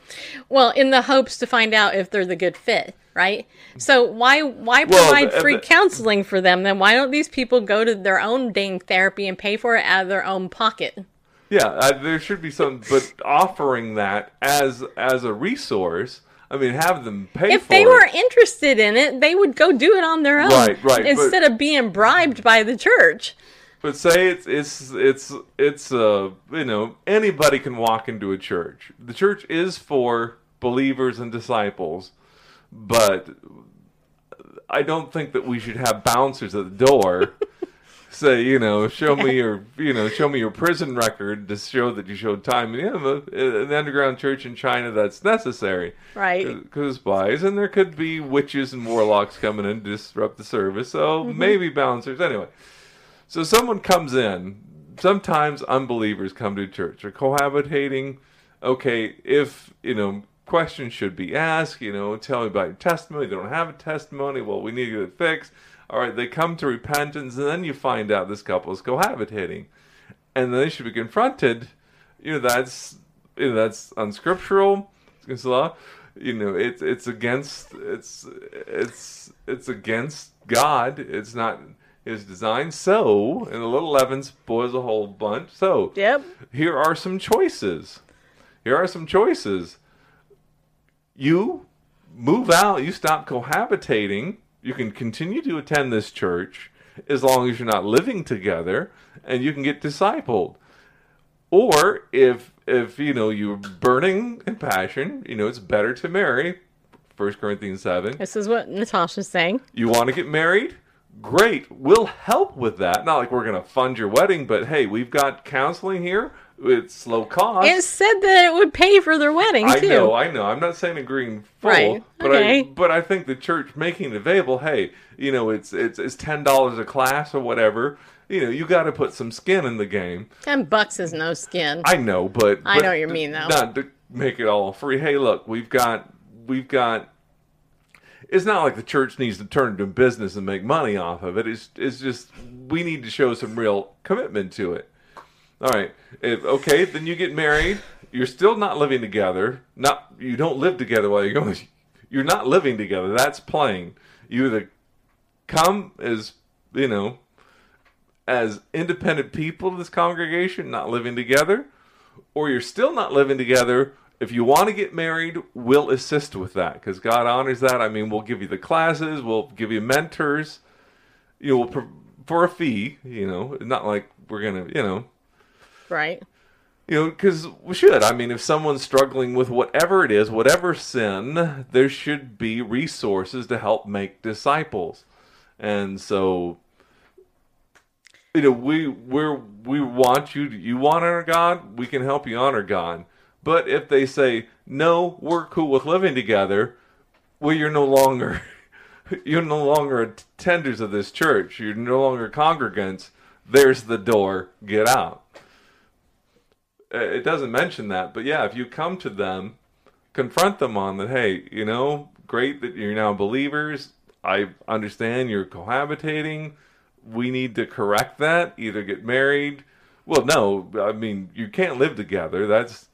Well, in the hopes to find out if they're the good fit, right? So why why Well, provide the- free the- counseling for them? Then why don't these people go to their own dang therapy and pay for it out of their own pocket? Yeah, uh, there should be some, but offering that as as a resource. I mean, have them pay If they it. were interested in it, they would go do it on their own, Right, right, but- instead of being bribed by the church. But say it's it's it's it's uh you know anybody can walk into a church. The church is for believers and disciples, but I don't think that we should have bouncers at the door say you know show me your you know show me your prison record to show that you showed time. Yeah, the- an underground church in China that's necessary, Right. Because spies and there could be witches and warlocks coming in to disrupt the service. So Mm-hmm. maybe bouncers anyway. So someone comes in. Sometimes unbelievers come to church. They're cohabitating. Okay, if you know questions should be asked. You know, tell me about your testimony. They don't have a testimony. Well, we need to get it fixed. All right, they come to repentance, and then you find out this couple is cohabitating. and then they should be confronted. You know, that's you know, that's unscriptural. It's law. You know, it's it's against it's it's it's against God. It's not His designed So, and the little leaven spoils a whole bunch. So, Yep. here are some choices. Here are some choices. You move out, you stop cohabitating, you can continue to attend this church as long as you're not living together and you can get discipled. Or if if you know you're burning in passion, you know it's better to marry. 1 Corinthians 7. This is what Natasha's saying. You want to get married? Great. We'll help with that. Not like we're going to fund your wedding, but hey, we've got counseling here. It's low cost. It said that it would pay for their wedding I too. know, I know. I'm not saying agreeing full, Right, but okay. I but I think the church making it available. Hey, you know, it's it's it's ten dollars a class or whatever. You know, you got to put some skin in the game. Ten bucks is no skin. I know, but I but know what you mean, though. Not to make it all free. Hey, look, we've got we've got. It's not like the church needs to turn into business and make money off of it. It's it's just we need to show some real commitment to it. All right. If, okay, then you get married. You're still not living together. Not you don't live together while you're going. You're not living together. That's plain. You either come as you know as independent people of this congregation, not living together, or you're still not living together. If you want to get married, we'll assist with that because God honors that. I mean, we'll give you the classes, we'll give you mentors, you know, for, for a fee. You know, not like we're gonna, you know, right. you know, because we should. I mean, if someone's struggling with whatever it is, whatever sin, there should be resources to help make disciples. And so, you know, we we we want you. To, you want to honor God. We can help you honor God. But if they say no, we're cool with living together. Well, you're no longer you're no longer attenders of this church. You're no longer congregants. There's the door. Get out Uh, it doesn't mention that, but yeah, if you come to them, confront them on that. Hey, you know, great that you're now believers. I understand you're cohabitating. We need to correct that. Either get married. Well, no, I mean you can't live together. That's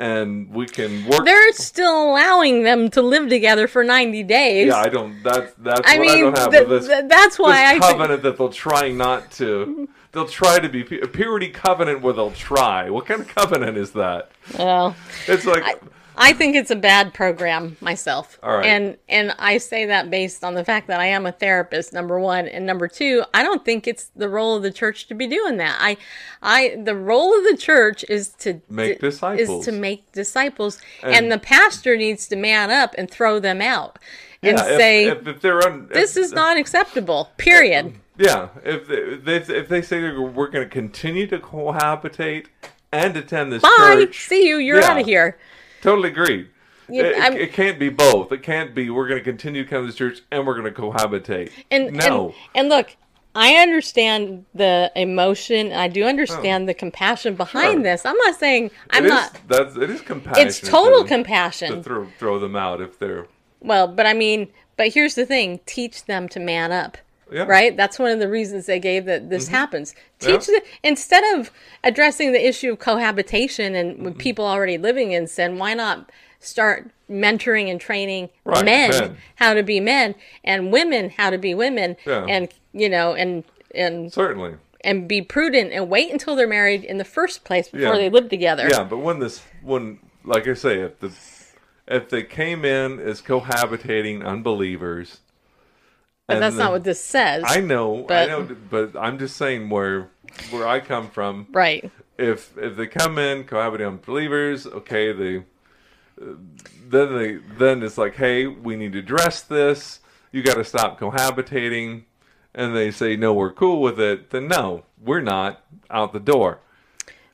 and we can work. They're still allowing them to live together for ninety days. yeah, I don't. That's that's I what I mean, don't have th- this. th- that's why this I covenant that they'll try not to. They'll try to be a purity covenant where they'll try. What kind of covenant is that? Well, It's like I, I think it's a bad program myself. All right. And and I say that based on the fact that I am a therapist, number one. And number two, I don't think it's the role of the church to be doing that. I I the role of the church is to Make di- disciples. Is to make disciples. And, And- the pastor needs to man up and throw them out and yeah, say if, if they're un, this is not acceptable. Period. Yeah, if they, if they, if they say we're going to continue to cohabitate and attend this Bye. church, See you. You're Yeah. out of here. Totally agree. Yeah, it, it, it can't be both. It can't be we're going to continue to come to church and we're going to cohabitate. And no, and, and look, I understand the emotion. I do understand oh. the compassion behind Oh. Sure. this. I'm not saying I'm It is- not. That's it is compassion. It's total to, compassion. to throw throw them out if they're Well, but I mean, but here's the thing: teach them to man up. Yeah. Mm-hmm. Right. That's one of the reasons they gave that this happens. Teach Yeah. the, instead of addressing the issue of cohabitation and Mm-hmm. with people already living in sin. Why not start mentoring and training Right, men, men. how to be men and women how to be women, Yeah. and you know, and and certainly. and be prudent and wait until they're married in the first place before Yeah. they live together. Yeah, but when this when like I say, if the if they came in as cohabitating unbelievers, but that's not what this says. I know, But- I know, but I'm just saying where where I come from. right. If if they come in cohabiting unbelievers, okay, they then they then it's like, hey, we need to address this. You got to stop cohabitating, and they say no, we're cool with it. Then no, we're not out the door.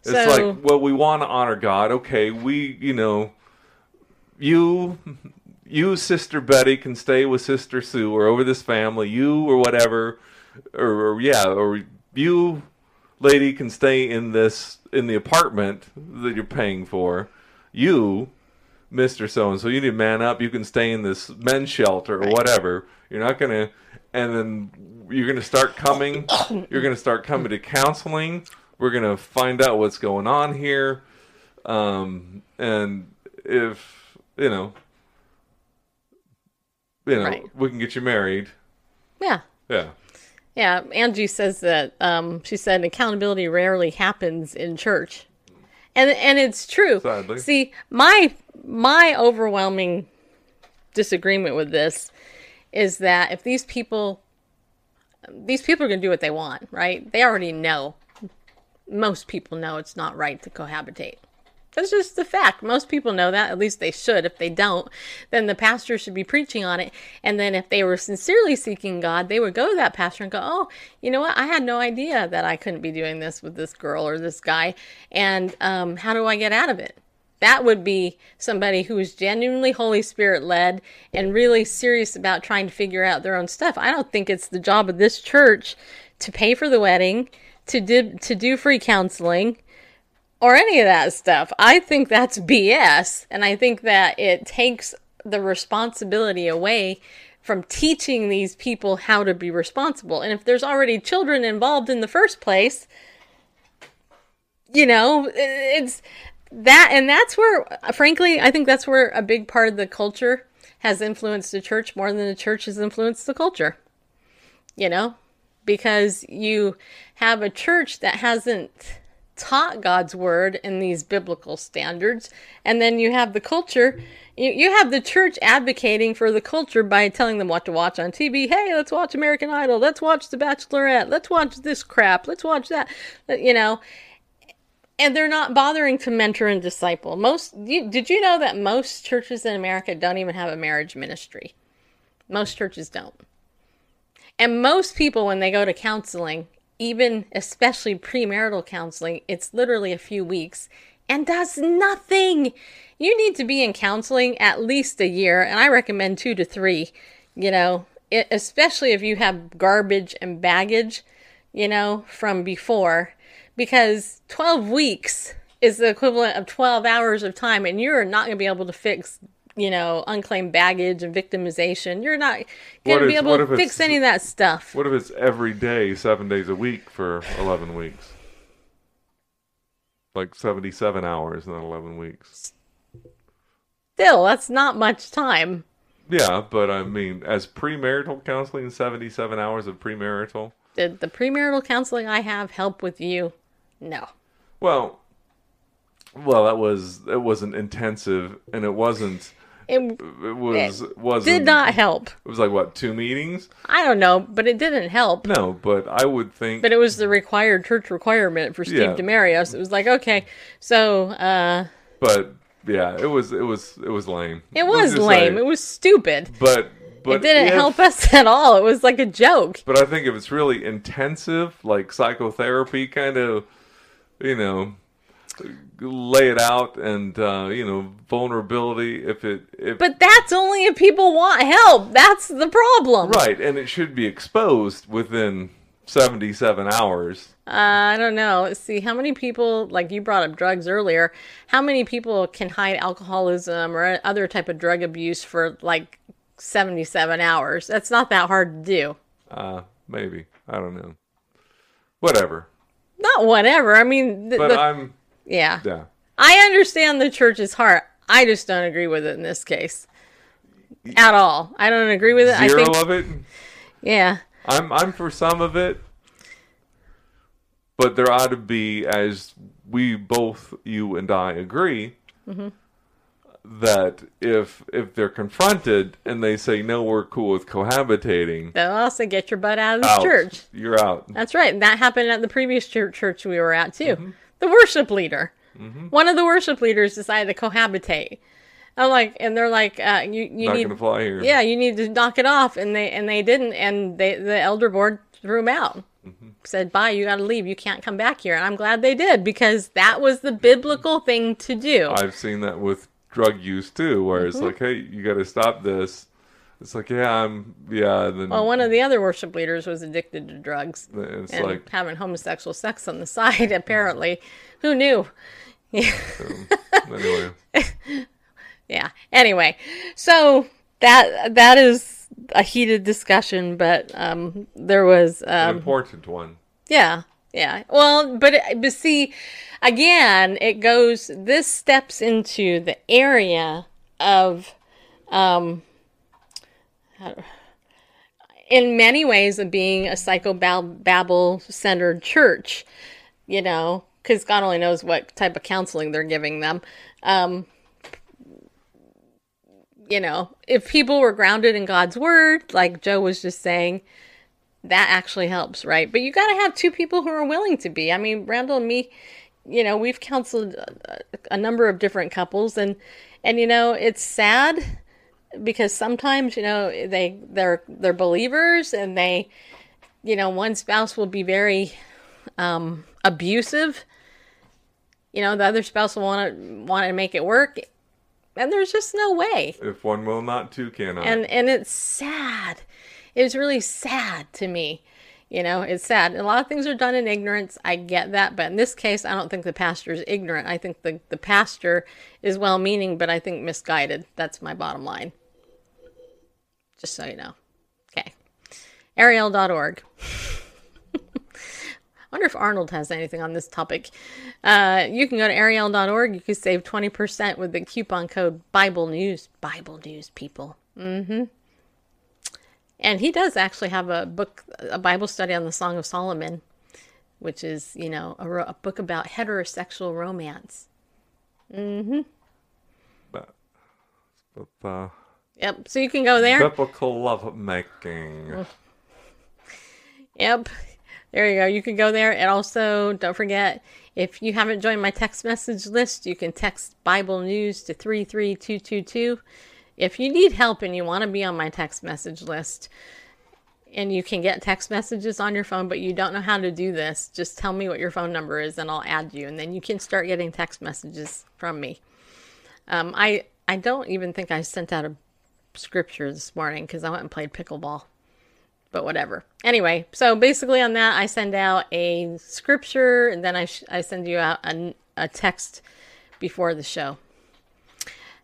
It's So- like, well, we want to honor God. Okay, we, you know, you, you, Sister Betty, can stay with Sister Sue or over this family. You or whatever, or, or yeah, or you, lady, can stay in this in the apartment that you're paying for. You, Mister So and So, you need to man up. You can stay in this men's shelter or whatever. You're not gonna, and then you're gonna start coming. you're gonna start coming to counseling we're gonna find out what's going on here, um, and if you know, you know, Right. we can get you married. Yeah. Yeah, Yeah, Angie says that um, she said accountability rarely happens in church, and and it's true. Sadly. See, my my overwhelming disagreement with this is that if these people, these people are going to do what they want, right? They already know. Most people know it's not right to cohabitate. That's just the fact. Most people know that. At least they should. If they don't, then the pastor should be preaching on it. And then if they were sincerely seeking God, they would go to that pastor and go, Oh, you know what? I had no idea that I couldn't be doing this with this girl or this guy. And um, how do I get out of it? That would be somebody who is genuinely Holy Spirit led and really serious about trying to figure out their own stuff. I don't think it's the job of this church to pay for the wedding, to do, to do free counseling, or any of that stuff. I think that's BS. And I think that it takes the responsibility away from teaching these people how to be responsible. And if there's already children involved in the first place, you know, it's that, and that's where, frankly, I think that's where a big part of the culture has influenced the church more than the church has influenced the culture. You know, because you have a church that hasn't taught God's word in these biblical standards, and then you have the culture. You, you have the church advocating for the culture by telling them what to watch on TV. Hey, let's watch American Idol. Let's watch The Bachelorette. Let's watch this crap. Let's watch that. Uh, you know, and they're not bothering to mentor and disciple. Most you, did you know that most churches in America don't even have a marriage ministry? Most churches don't. And most people, when they go to counseling, even especially premarital counseling, it's literally a few weeks and does nothing. You need to be in counseling at least a year, and I recommend two to three, you know, it, especially if you have garbage and baggage, you know, from before, because 12 weeks is the equivalent of 12 hours of time, and you're not going to be able to fix you know, unclaimed baggage and victimization. You're not going to be able to fix any of that stuff. what if it's every day, seven days a week for eleven weeks? Like seventy-seven hours, not eleven weeks. Still, that's not much time. Yeah, but I mean, as premarital counseling, seventy-seven hours of premarital. Did the premarital counseling I have help with you? No. Well, well, that was it wasn't intensive, and it wasn't. It It was wasn't. did not help. It was like what two meetings? I don't know, but it didn't help. No, but I would think. But it was the required church requirement for Steve Yeah. Demarios. It was like, okay, so uh, but yeah, it was it was it was lame. it was lame. say- it was stupid. but but it didn't if- help us at all. It was like a joke. But I think if it's really intensive, like psychotherapy, kind of, you know, lay it out and uh, you know vulnerability. If it if But that's only if people want help. That's the problem. right, and it should be exposed within seventy-seven hours. Uh, I don't know. Let's see. How many people, like you brought up drugs earlier, how many people can hide alcoholism or other type of drug abuse for like 77 hours? That's not that hard to do. Uh, maybe I don't know. Whatever. Not whatever. I mean, th- But the- I'm yeah. yeah. I understand the church's heart. I just don't agree with it in this case. At all. I don't agree with it. Zero I think, of it. yeah. I'm I'm for some of it, but there ought to be, as we both, you and I, agree, Mm-hmm. that if if they're confronted and they say no, we're cool with cohabitating, they'll also get your butt out of the church. you're out. That's right. And that happened at the previous church, church we were at too. Mm-hmm. The worship leader, one of the worship leaders decided to cohabitate. I'm like, and they're like, uh, you you Not need, gonna fly here. yeah, you need to knock it off, and they and they didn't, and they the elder board threw him out. Mm-hmm. Said, bye, you got to leave. You can't come back here. And I'm glad they did because that was the biblical thing to do. I've seen that with drug use too, where Mm-hmm. it's like, hey, you got to stop this. It's like, yeah, I'm, yeah. Then well, one of the other worship leaders was addicted to drugs it's and like, having homosexual sex on the side. Apparently, who knew? Yeah. anyway, yeah anyway so that that is a heated discussion but um there was an um important one. yeah Yeah. Well, but but see, again, it goes. This steps into the area of, um, in many ways of being a psychobabble centered church. You know, because God only knows what type of counseling they're giving them. Um, you know, if people were grounded in God's word, like Joe was just saying, that actually helps, right? But you got to have two people who are willing to be. I mean, Randall and me, you know, we've counseled a, a number of different couples, and and you know, it's sad because sometimes you know they they're they're believers and they, you know, one spouse will be very um, abusive. You know, the other spouse will want to want to make it work, and there's just no way. If one will not, two cannot. And and it's sad it was really sad to me. You know, it's sad. A lot of things are done in ignorance. I get that. But in this case, I don't think the pastor is ignorant. I think the, the pastor is well meaning, but I think misguided. That's my bottom line. Just so you know. Okay. Ariel.org. I wonder if Arnold has anything on this topic. Uh, you can go to Ariel.org. You can save 20% with the coupon code Bible News. Bible News, people. Mm hmm. And he does actually have a book, a Bible study on the Song of Solomon, which is, you know, a, a book about heterosexual romance. Mm-hmm. But, but, uh, yep. So you can go there. Biblical lovemaking. Yep. There you go. You can go there. And also, don't forget, if you haven't joined my text message list, you can text Bible News to 33222 if you need help and you want to be on my text message list, and you can get text messages on your phone, but you don't know how to do this, just tell me what your phone number is and I'll add you, and then you can start getting text messages from me. Um, I I don't even think I sent out a scripture this morning because I went and played pickleball, but whatever. Anyway, so basically on that, I send out a scripture and then I sh- I send you out a, a text before the show.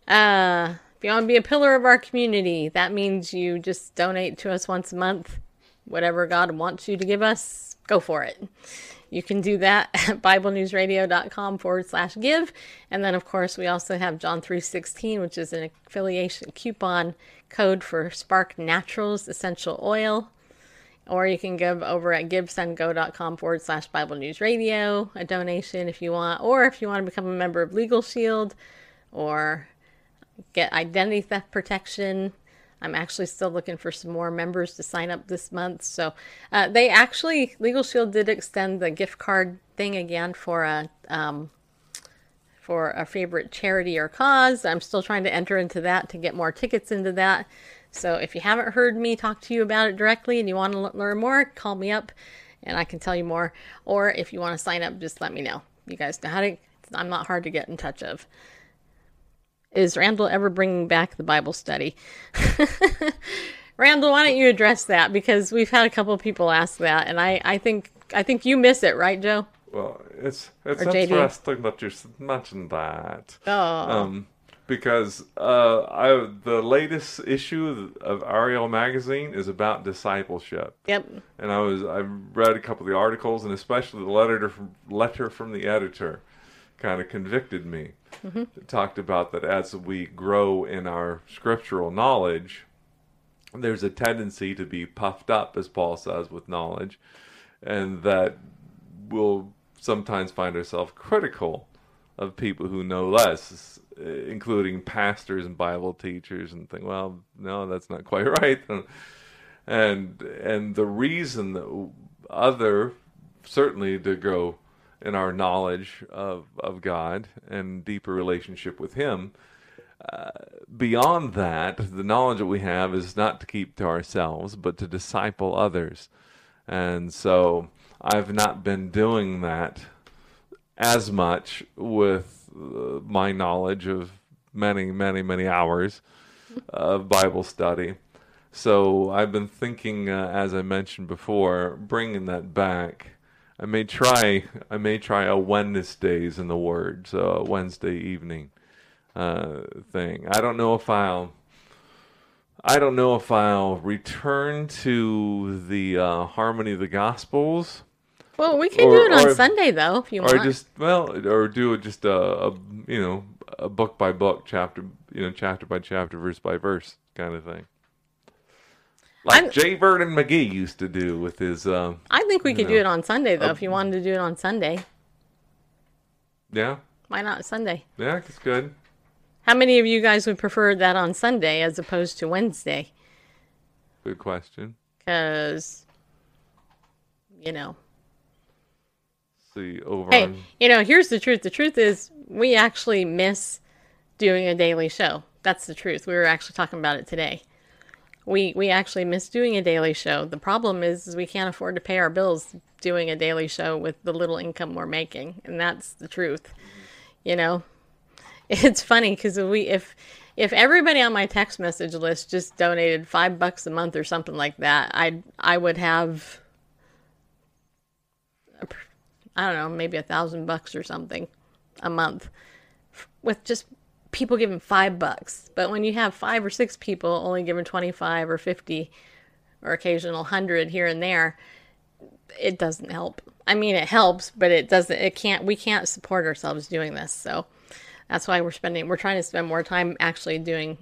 Uh, if you want to be a pillar of our community, that means you just donate to us once a month. Whatever God wants you to give us, go for it. You can do that at BibleNewsRadio.com forward slash give. And then, of course, we also have John 3.16, which is an affiliation coupon code for Spark Naturals Essential Oil. Or you can give over at givesendgo.com forward slash Bible News Radio, a donation if you want. Or if you want to become a member of Legal Shield or get identity theft protection. I'm actually still looking for some more members to sign up this month. So uh, they actually, Legal Shield did extend the gift card thing again for a um, for a favorite charity or cause. I'm still trying to enter into that to get more tickets into that. So if you haven't heard me talk to you about it directly and you want to learn more, call me up and I can tell you more. Or if you want to sign up, just let me know. You guys know how to. I'm not hard to get in touch of is Randall ever bringing back the Bible study? Randall, why don't you address that? Because we've had a couple of people ask that, and I, I think I think you miss it, right, Joe? Well, it's it's or interesting JD. that you mentioned that. Oh. Um, because uh, I the latest issue of Ariel magazine is about discipleship. Yep. And I was I read a couple of the articles and especially the letter from letter from the editor kind of convicted me. Mm-hmm. talked about that as we grow in our scriptural knowledge, there's a tendency to be puffed up, as Paul says, with knowledge, and that we'll sometimes find ourselves critical of people who know less, including pastors and Bible teachers, and think, well, no, that's not quite right. And and the reason that other certainly to grow in our knowledge of, of God and deeper relationship with Him. Uh, beyond that, the knowledge that we have is not to keep to ourselves, but to disciple others. And so I've not been doing that as much with uh, my knowledge of many, many, many hours of Bible study. So I've been thinking, uh, as I mentioned before, bringing that back I may try. I may try a Wednesdays in the Word, so Wednesday evening uh, thing. I don't know if I'll. I don't know if I'll return to the uh, harmony of the Gospels. Well, we can Or- do it on or- Sunday though, if you or want. just well, or do it just a, a you know a book by book, chapter you know chapter by chapter, verse by verse kind of thing. Like I'm- J. Vernon McGee used to do with his um, I think we could do it on Sunday though, if you wanted to do it on Sunday. yeah Why not Sunday? yeah it's good. How many of you guys would prefer that on Sunday as opposed to Wednesday? Good question. Because, you know, See over hey, on you know, here's the truth. The truth is, we actually miss doing a daily show. That's the truth. We were actually talking about it today. We we actually miss doing a daily show. The problem is, is we can't afford to pay our bills doing a daily show with the little income we're making, and that's the truth. You know, it's funny because we if if everybody on my text message list just donated five bucks a month or something like that, I I would have I don't know, maybe a thousand bucks or something a month with just people giving five bucks. But when you have five or six people only giving 25 or 50 or occasional 100 here and there, it doesn't help. I mean, it helps, but it doesn't, it can't, we can't support ourselves doing this. So that's why we're spending, we're trying to spend more time actually doing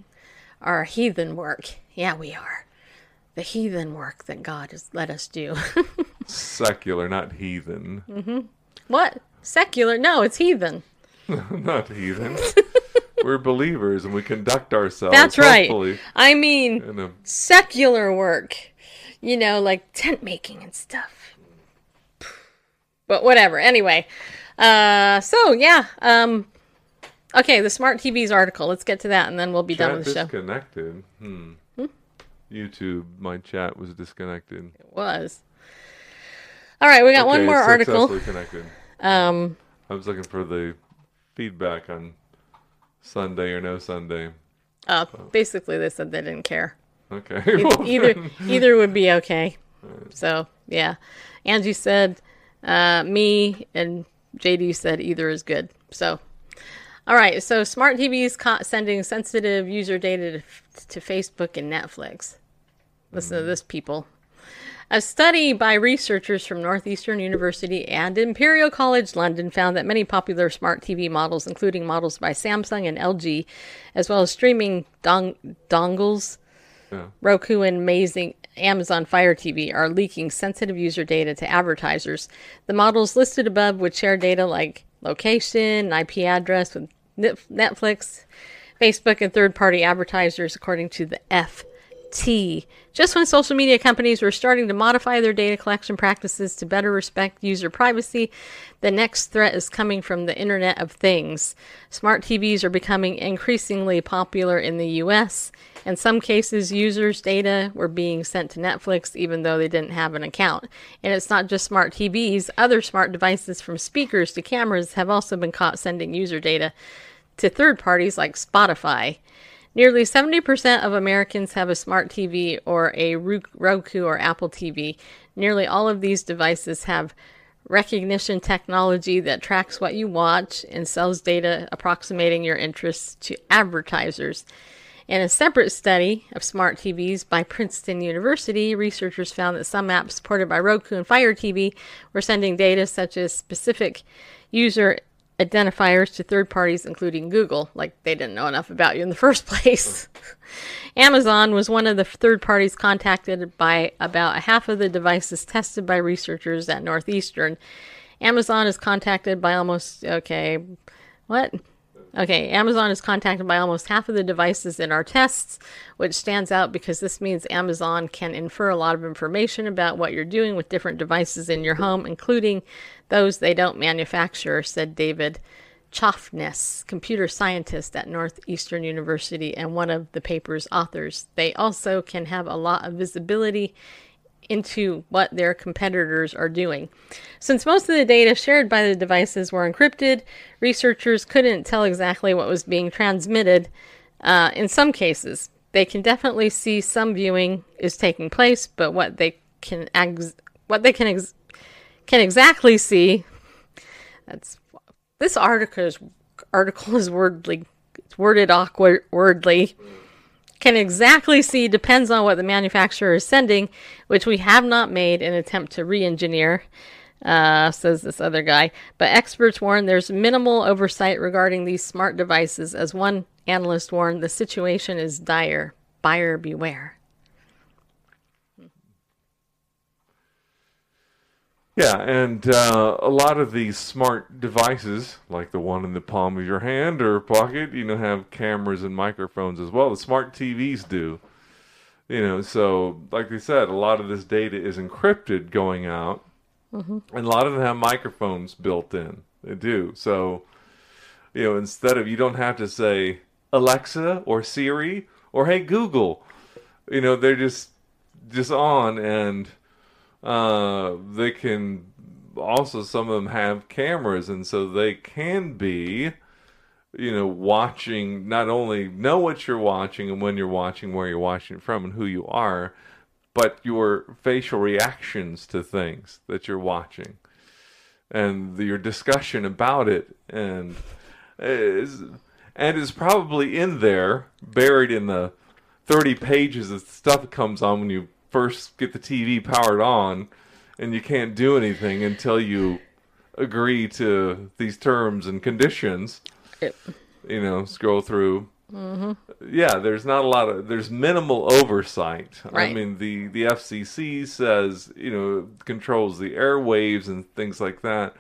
our heathen work. Yeah, we are. The heathen work that God has let us do. secular, not heathen, Mm-hmm. what? Secular? No, it's heathen. not heathen. We're believers and we conduct ourselves. That's right. I mean, a secular work. You know, like tent making and stuff. But whatever. Anyway, uh, so yeah. Um, okay, the smart TVs article. Let's get to that, and then we'll be done with the show. disconnected. Hmm. YouTube, my chat was disconnected. It was. All right, we got one more article. Connected. Um, I was looking for the feedback on Sunday or no Sunday. uh, basically, they said they didn't care. Okay. Well, either then- either would be okay. So yeah, Angie said uh, me, and JD said either is good. So all right, so smart TVs sending sensitive user data to, to Facebook and Netflix. Listen to this, people. A study by researchers from Northeastern University and Imperial College London found that many popular smart TV models, including models by Samsung and LG, as well as streaming dong- dongles, Yeah. Roku and amazing Amazon Fire TV are leaking sensitive user data to advertisers. The models listed above would share data like location, IP address with Netflix, Facebook, and third party advertisers, according to the FT. Just when social media companies were starting to modify their data collection practices to better respect user privacy, the next threat is coming from the Internet of Things. Smart TVs are becoming increasingly popular in the US. In some cases, users' data were being sent to Netflix even though they didn't have an account. And it's not just smart TVs, other smart devices from speakers to cameras have also been caught sending user data to third parties like Spotify. Nearly 70% of Americans have a smart TV or a Roku or Apple TV. Nearly all of these devices have recognition technology that tracks what you watch and sells data approximating your interests to advertisers. In a separate study of smart TVs by Princeton University, researchers found that some apps supported by Roku and Fire TV were sending data such as specific user identifiers to third parties, including Google, like they didn't know enough about you in the first place. Amazon was one of the third parties contacted by about half of the devices tested by researchers at Northeastern. Amazon is contacted by almost, okay, what? Okay, Amazon is contacted by almost half of the devices in our tests, which stands out because this means Amazon can infer a lot of information about what you're doing with different devices in your home, including those they don't manufacture, said David Choffnes, computer scientist at Northeastern University and one of the paper's authors. They also can have a lot of visibility into what their competitors are doing. Since most of the data shared by the devices were encrypted, researchers couldn't tell exactly what was being transmitted. Uh, in some cases, they can definitely see some viewing is taking place, but what they can ex- what they can ex- can exactly see that's this article is article is wordly it's worded awkwardly can exactly see depends on what the manufacturer is sending, which we have not made an attempt to re engineer. uh, says this other guy. But experts warn there's minimal oversight regarding these smart devices. As one analyst warned, the situation is dire. Buyer beware. Yeah, and uh, a lot of these smart devices, like the one in the palm of your hand or pocket, you know, have cameras and microphones as well. The smart TVs do. You know, so like we said, a lot of this data is encrypted going out, and a lot of them have microphones built in. They do. So, you know, instead of you don't have to say Alexa or Siri or Hey Google, you know, they're just just on and uh, they can also some of them have cameras and so they can be you know watching not only know what you're watching and when you're watching where you're watching it from and who you are but your facial reactions to things that you're watching and the, your discussion about it. And is and is probably in there buried in the 30 pages of stuff that comes on when you first get the TV powered on and you can't do anything until you agree to these terms and conditions. Yep. you know scroll through. Mm-hmm. Yeah there's not a lot of there's minimal oversight. I mean the the fcc says you know controls the airwaves and things like that.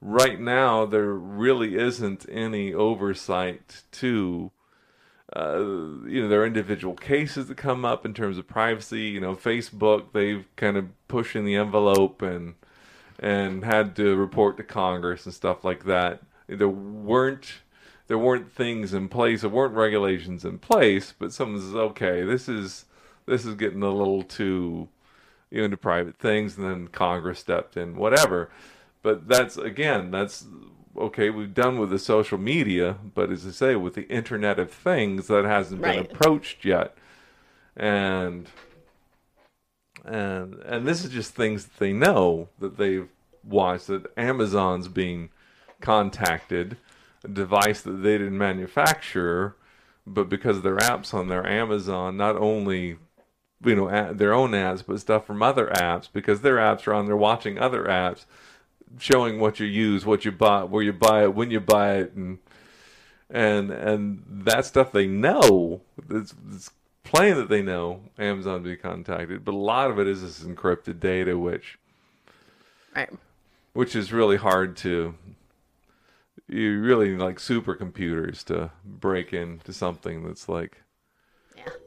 Right now there really isn't any oversight to uh, you know, there are individual cases that come up in terms of privacy. You know, Facebook, they've kind of pushing the envelope and and had to report to Congress and stuff like that. There weren't there weren't things in place, there weren't regulations in place, but someone says, okay, this is this is getting a little too you know, into private things, and then Congress stepped in, whatever. But that's again, that's okay. We've done with the social media, but as I say, with the Internet of Things, that hasn't been approached yet, and and and this is just things that they know that they've watched. That Amazon's being contacted, a device that they didn't manufacture, but because their apps on their Amazon, not only you know a- their own ads, but stuff from other apps because their apps are on there watching other apps, showing what you use, what you buy, where you buy it, when you buy it, and and and that stuff they know. It's, it's plain that they know Amazon be contacted, but a lot of it is this encrypted data, which Right. which is really hard to. You really need like supercomputers to break into something that's like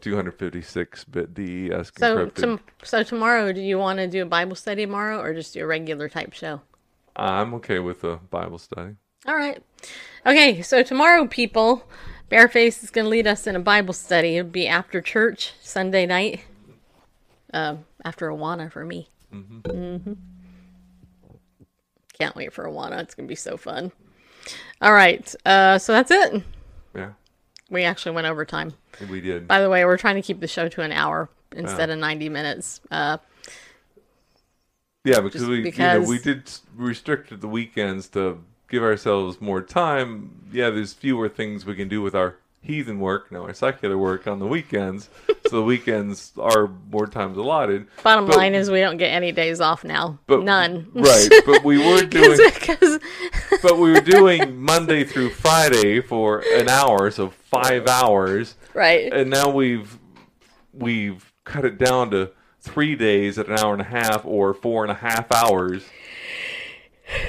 256 bit DES So, encrypted. tom- so tomorrow, do you want to do a Bible study tomorrow, or just do a regular type show? I'm okay with a Bible study. All right. Okay, so tomorrow, people, Bareface is going to lead us in a Bible study. It'll be after church, Sunday night. Um, after Awana for me. Mm-hmm. Can't wait for Awana. It's going to be so fun. All right. Uh, so that's it. Yeah, We actually went over time. we did. By the way, we're trying to keep the show to an hour instead of 90 minutes. Uh, Yeah, because Just we because- you know we did restricted the weekends to give ourselves more time. Yeah, there's fewer things we can do with our heathen work, no, our secular work on the weekends. so the weekends are more times allotted. bottom But- line is we don't get any days off now. but, None. Right, but we were doing Because but we were doing Monday through Friday for an hour, so five hours, right. and now we've we've cut it down to three days at an hour and a half or four and a half hours.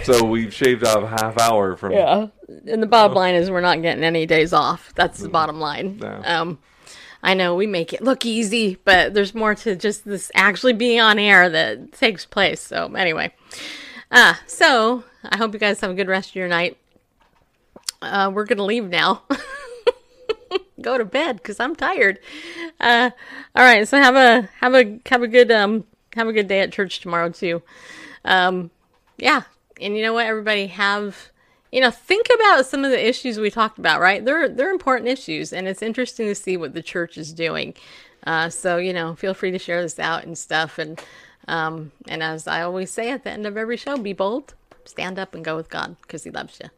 So we've shaved off a half hour from Yeah. And the bottom line is we're not getting any days off. That's the bottom line. No. Um, I know we make it look easy, but there's more to just this actually being on air that takes place. So anyway, uh, so I hope you guys have a good rest of your night. Uh, we're gonna leave now. Go to bed because I'm tired. Uh, all right, so have a have a have a good um have a good day at church tomorrow too. Um, yeah, and you know what, everybody have you know think about some of the issues we talked about. Right, they're they're important issues, and it's interesting to see what the church is doing. Uh, so you know, feel free to share this out and stuff. And um, and as I always say at the end of every show, be bold, stand up, and go with God because He loves you.